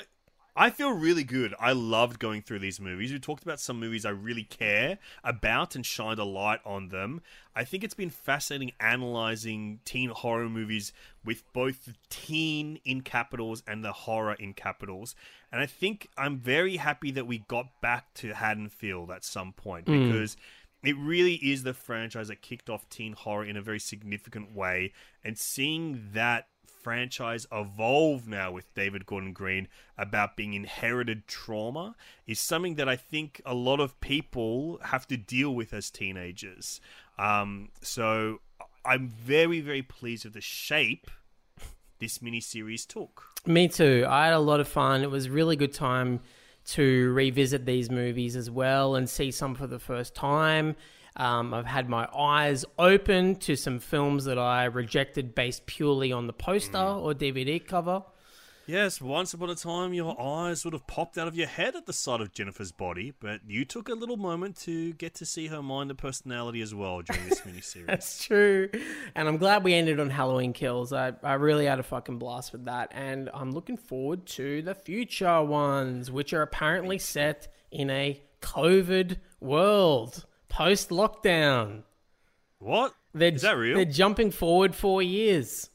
I feel really good. I loved going through these movies. We talked about some movies I really care about and shined a light on them. I think it's been fascinating analyzing teen horror movies with both the teen in capitals and the horror in capitals. And I think I'm very happy that we got back to Haddonfield at some point hmm. because it really is the franchise that kicked off teen horror in a very significant way. And seeing that franchise evolve now with David Gordon Green about being inherited trauma is something that I think a lot of people have to deal with as teenagers. Um, so I'm very, very pleased with the shape this miniseries took. Me too. I had a lot of fun. It was really good time to revisit these movies as well and see some for the first time. Um, I've had my eyes open to some films that I rejected based purely on the poster or DVD cover. Yes, once upon a time, your eyes would have popped out of your head at the sight of Jennifer's body, but you took a little moment to get to see her mind and personality as well during this miniseries. That's true. And I'm glad we ended on Halloween Kills. I, I really had a fucking blast with that. And I'm looking forward to the future ones, which are apparently set in a COVID world post lockdown. what? They're, Is that real? They're jumping forward four years.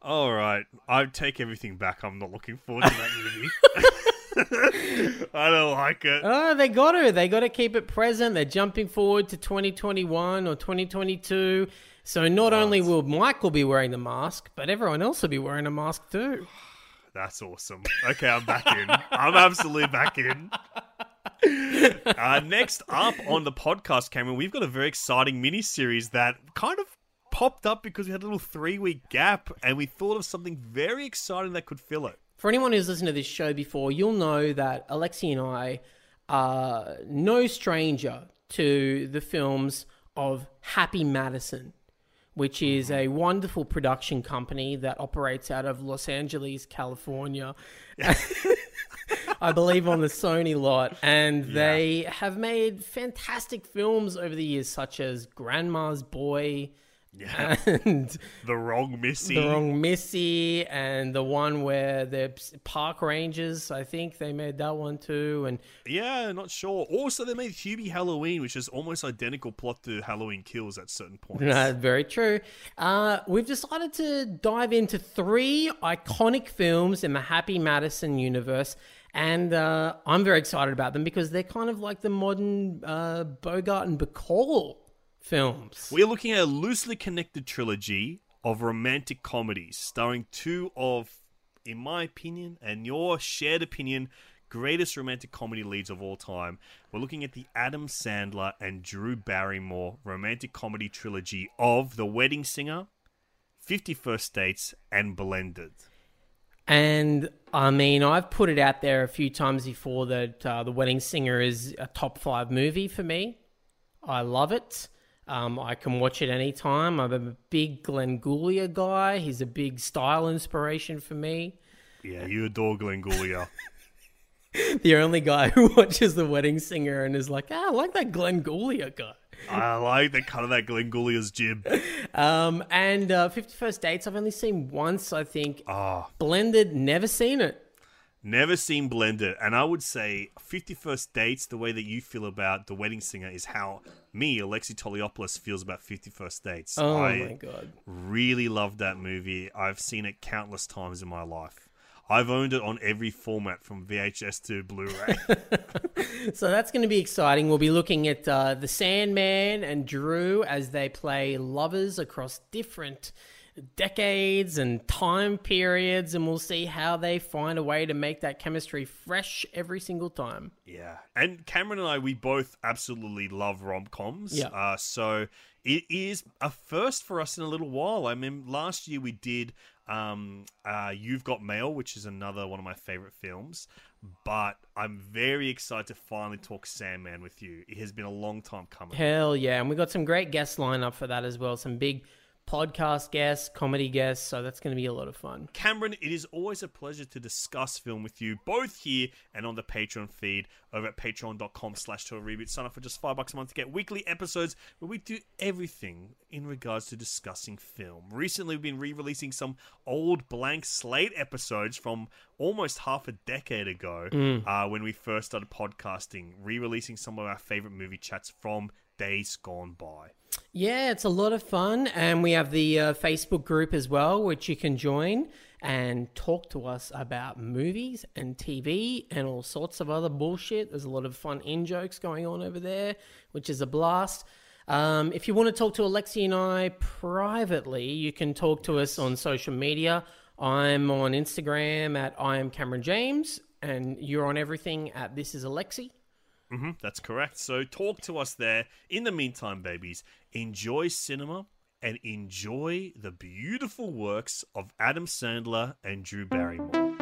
All right, I take everything back. I'm not looking forward to that movie. I don't like it. Oh, they got to. They got to keep it present. They're jumping forward to 2021 or 2022. So not only will Michael be wearing the mask, but everyone else will be wearing a mask too. That's awesome. Okay, I'm back in. I'm absolutely back in. Uh, next up on the podcast, Cameron, we've got a very exciting mini series that kind of popped up because we had a little three week gap and we thought of something very exciting that could fill it. For anyone who's listened to this show before, you'll know that Alexi and I are no stranger to the films of Happy Madison, which is a wonderful production company that operates out of Los Angeles, California. I believe on the Sony lot, and they have made fantastic films over the years, such as Grandma's Boy Yeah. and The wrong Missy. the wrong Missy, and the one where they're park rangers. I think they made that one too. And Yeah, not sure. Also, they made Hubie Halloween, which is almost identical plot to Halloween Kills at certain points. very true. Uh, we've decided to dive into three iconic films in the Happy Madison universe. And uh, I'm very excited about them because they're kind of like the modern uh, Bogart and Bacall films. We're looking at a loosely connected trilogy of romantic comedies starring two of, in my opinion, and your shared opinion, greatest romantic comedy leads of all time. We're looking at the Adam Sandler and Drew Barrymore romantic comedy trilogy of The Wedding Singer, 50 First Dates, and Blended. And I mean, I've put it out there a few times before that uh, The Wedding Singer is a top five movie for me. I love it. Um, I can watch it anytime. I'm a big Glenn Guglia guy. He's a big style inspiration for me. Yeah, you adore Glenn Guglia. The only guy who watches The Wedding Singer and is like, ah, I like that Glenn Guglia guy. I like the cut of that Glenn Guglia's jib. Um, and uh, 50 First Dates, I've only seen once, I think. Ah. Blended, never seen it. Never seen Blended, and I would say 50 First Dates, the way that you feel about The Wedding Singer, is how me, Alexei Toliopoulos, feels about 50 First Dates. Oh I my God. really love that movie. I've seen it countless times in my life. I've owned it on every format from VHS to Blu ray. So that's going to be exciting. We'll be looking at uh, the Sandman and Drew as they play lovers across different decades and time periods, and we'll see how they find a way to make that chemistry fresh every single time. yeah. And Cameron and I, we both absolutely love rom coms. Yeah. Uh, so it is a first for us in a little while. I mean, last year we did um, uh, You've Got Mail, which is another one of my favorite films. But I'm very excited to finally talk Sandman with you. It has been a long time coming. Hell yeah. And we've got some great guests lined up for that as well. Some big podcast guests, comedy guests. So that's going to be a lot of fun. Cameron, it is always a pleasure to discuss film with you, both here and on the Patreon feed over at patreon.com slash total reboot. Sign up for just five bucks a month to get weekly episodes where we do everything in regards to discussing film. Recently, we've been re-releasing some old blank slate episodes from almost half a decade ago uh, when we first started podcasting, re-releasing some of our favorite movie chats from days gone by. Yeah, it's a lot of fun. And we have the uh, Facebook group as well, which you can join and talk to us about movies and TV and all sorts of other bullshit. There's a lot of fun in jokes going on over there, which is a blast. Um, if you want to talk to Alexi and I privately, you can talk to us on social media. I'm on Instagram at I am Cameron James, and you're on everything at This is Alexi. Hmm that's correct. So talk to us there. In the meantime, babies, enjoy cinema and enjoy the beautiful works of Adam Sandler and Drew Barrymore.